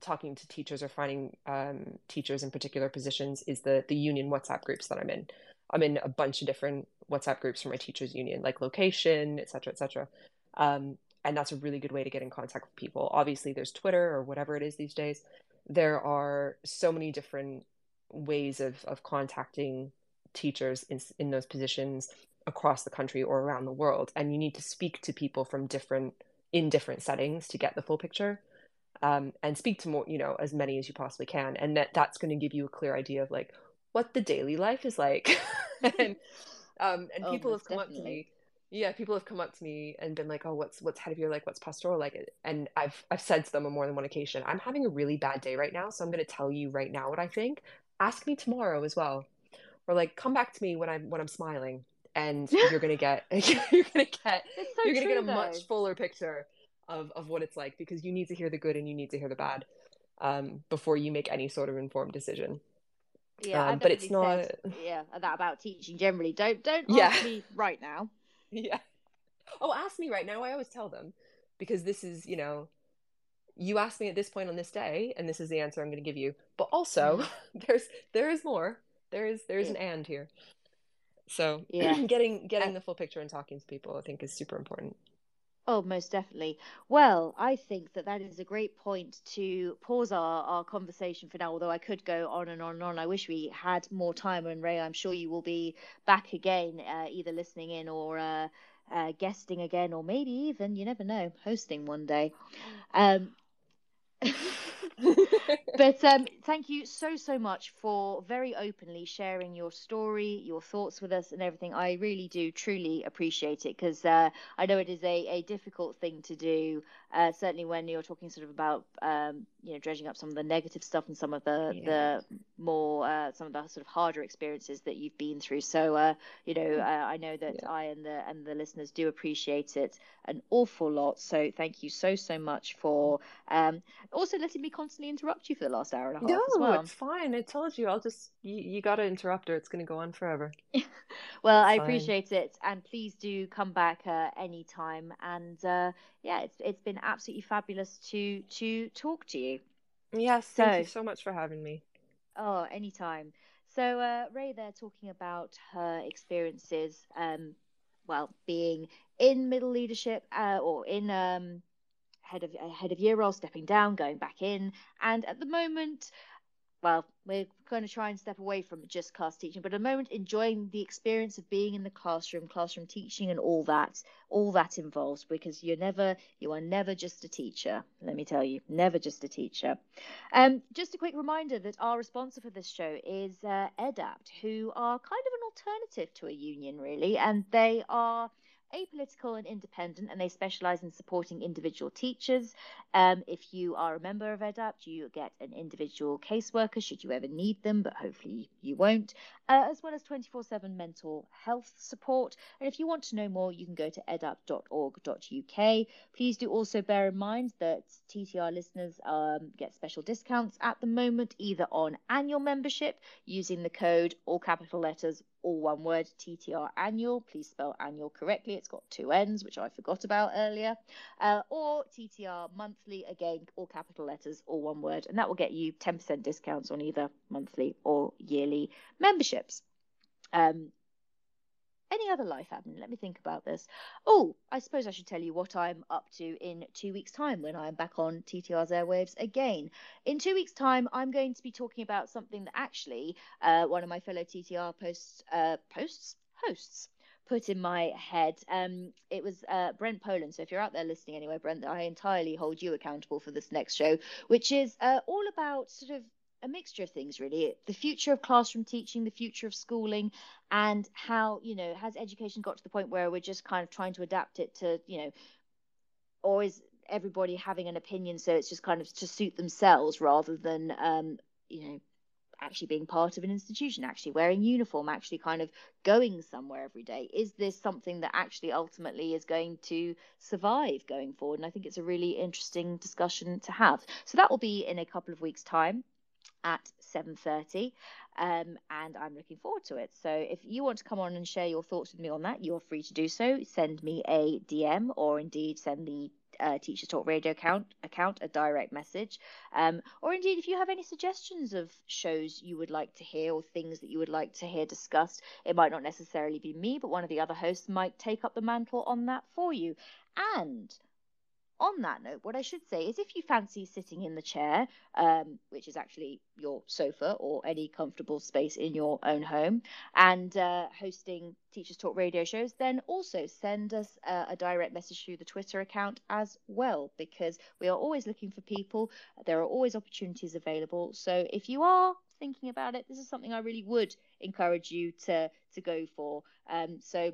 talking to teachers or finding um teachers in particular positions is the the union WhatsApp groups that I'm in. I'm in a bunch of different WhatsApp groups for my teachers union, like location, et cetera, et cetera. Um, and that's a really good way to get in contact with people. Obviously, there's Twitter or whatever it is these days there are so many different ways of of contacting teachers in in those positions across the country or around the world and you need to speak to people from different in different settings to get the full picture um, and speak to more you know as many as you possibly can and that that's going to give you a clear idea of like what the daily life is like. And um, and Oh, people have come up to me yeah people have come up to me and been like oh what's what's head of year like what's pastoral? Like and i've i've said to them on more than one occasion i'm having a really bad day right now so i'm going to tell you right now what i think. Ask me tomorrow as well. Or like come back to me when i'm when i'm smiling and you're gonna get you're gonna get so you're gonna get a though. much fuller picture of of what it's like because you need to hear the good and you need to hear the bad um, before you make any sort of informed decision. Yeah, Um, but it's said, yeah, that about teaching generally. Don't don't Yeah. ask me right now. Yeah. Oh, ask me right now. I always tell them because this is, you know, you ask me at this point on this day, and this is the answer I'm going to give you. But also, there's there is more. There is there is an and here. So Yeah. getting getting the full picture and talking to people, I think, is super important. Oh, most definitely. Well, I think that that is a great point to pause our, our conversation for now, although I could go on and on and on. I wish we had more time. And Rae, I'm sure you will be back again, uh, either listening in or uh, uh, guesting again, or maybe even, you never know, hosting one day. Um, but um, thank you so so much for very openly sharing your story your thoughts with us and everything. I really do truly appreciate it because uh, i know it is a, a difficult thing to do uh, certainly when you're talking sort of about um, you know dredging up some of the negative stuff and some of the Yeah. the more uh, some of the sort of harder experiences that you've been through so uh, you know uh, i know that Yeah. i and the and the listeners do appreciate it an awful lot so thank you so so much for um, also letting me constantly interrupt you for the last hour and a half no, as well. it's fine. I told you. I'll just you, you got to interrupt her. It's going to go on forever. Well, I It's fine. appreciate it, and please do come back uh, anytime. And uh, yeah, it's it's been absolutely fabulous to to talk to you. Yes, thank you So- much for having me. Oh, anytime. So uh, Rae, there talking about her experiences. Um, well, being in middle leadership uh, or in um, head of uh, head of year role, stepping down, going back in, and at the moment, well, we're going to try and step away from just class teaching, but at the moment, enjoying the experience of being in the classroom, classroom teaching, and all that, all that involves, because you're never, you are never just a teacher. Let me tell you, never just a teacher. Um, just a quick reminder that our sponsor for this show is uh, EDAPT, who are kind of an alternative to a union, really, and they are apolitical and independent, and they specialize in supporting individual teachers. Um, if you are a member of EDAPT, you get an individual caseworker should you ever need them, but hopefully you won't, uh, as well as 24 7 mental health support. And if you want to know more, you can go to edapt.org.uk. Please do also bear in mind that TTR listeners um, get special discounts at the moment, either on annual membership using the code all capital letters, all one word, TTR annual. Please spell annual correctly. It's got two N's, which I forgot about earlier. Uh, or TTR monthly, again, all capital letters, all one word. And that will get you 10% discounts on either monthly or yearly memberships. Um, any other life happening? Let me think about this. Oh, I suppose I should tell you what I'm up to in two weeks' time when I'm back on TTR's airwaves again. In two weeks' time, I'm going to be talking about something that actually uh, one of my fellow TTR posts, uh, posts, hosts put in my head. Um, it was uh, Brent Poland. So if you're out there listening anyway, Brent, I entirely hold you accountable for this next show, which is uh, all about sort of a mixture of things really. The future of classroom teaching the future of schooling and how you know has education got to the point where we're just kind of trying to adapt it to you know or is everybody having an opinion so it's just kind of to suit themselves rather than um you know actually being part of an institution actually wearing uniform actually kind of going somewhere every day? Is this something that actually ultimately is going to survive going forward? And i think it's a really interesting discussion to have. So that will be in a couple of weeks time at 7.30 um, and i'm looking forward to it. So if you want to come on and share your thoughts with me on that you're free to do so. Send me a dm or indeed send the uh, Teachers Talk Radio account account a direct message, um, or indeed if you have any suggestions of shows you would like to hear or things that you would like to hear discussed, it might not necessarily be me, but one of the other hosts might take up the mantle on that for you. And on that note, what I should say is if you fancy sitting in the chair, um, which is actually your sofa or any comfortable space in your own home, and uh, hosting Teachers Talk radio shows, then also send us uh, a direct message through the Twitter account as well, because we are always looking for people. There are always opportunities available. So if you are thinking about it, this is something I really would encourage you to to go for. Um, so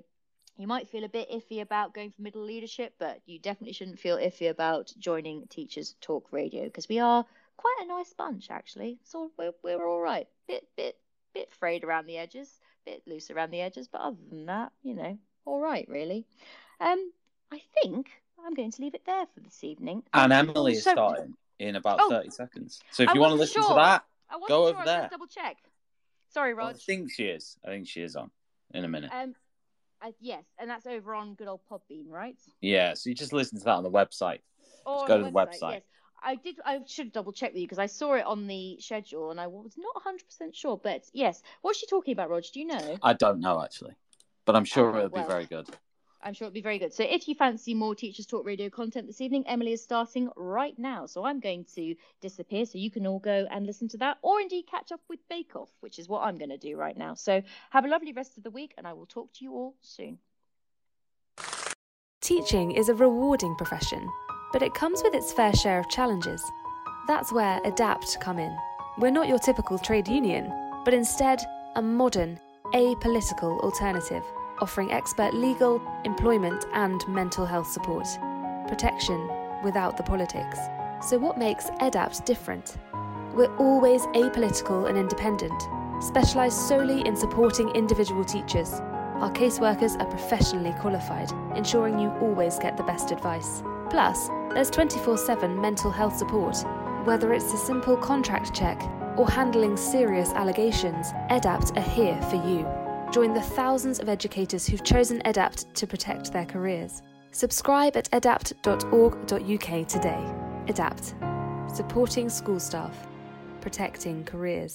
you might feel a bit iffy about going for middle leadership, but you definitely shouldn't feel iffy about joining Teachers Talk Radio because we are quite a nice bunch, actually. So we're, we're all right. Bit bit bit frayed around the edges, bit loose around the edges, but other than that, you know, all right, really. Um, I think I'm going to leave it there for this evening. And Emily is Also- starting in about Oh. 30 seconds. So if I you want to listen sure. to that, I Go sure. over there. double check. Sorry, Rod. I think she is. I think she is on in a minute. Um, uh, yes, and that's over on good old Podbean, right? Yeah, so you just listen to that on the website. Or go on to the website. Yes. I did. I should double check with you because I saw it on the schedule and I was not 100% sure. But yes, what's she talking about, Roger? Do you know? I don't know actually, but I'm sure Okay, it'll well. be very good. I'm sure it'll be very good. So if you fancy more Teachers Talk Radio content this evening, Emily is starting right now. So I'm going to disappear so you can all go and listen to that or indeed catch up with Bake Off, which is what I'm going to do right now. So have a lovely rest of the week and I will talk to you all soon. Teaching is a rewarding profession, but it comes with its fair share of challenges. That's where EDAPT come in. We're not your typical trade union, but instead a modern, apolitical alternative, offering expert legal, employment, and mental health support. Protection without the politics. So, what makes EDAPT different? We're always apolitical and independent, specialised solely in supporting individual teachers. Our caseworkers are professionally qualified, ensuring you always get the best advice. Plus, there's 24 7 mental health support. Whether it's a simple contract check or handling serious allegations, EDAPT are here for you. Join the thousands of educators who've chosen EDAPT to protect their careers. Subscribe at edapt.org.uk today. EDAPT, supporting school staff, protecting careers.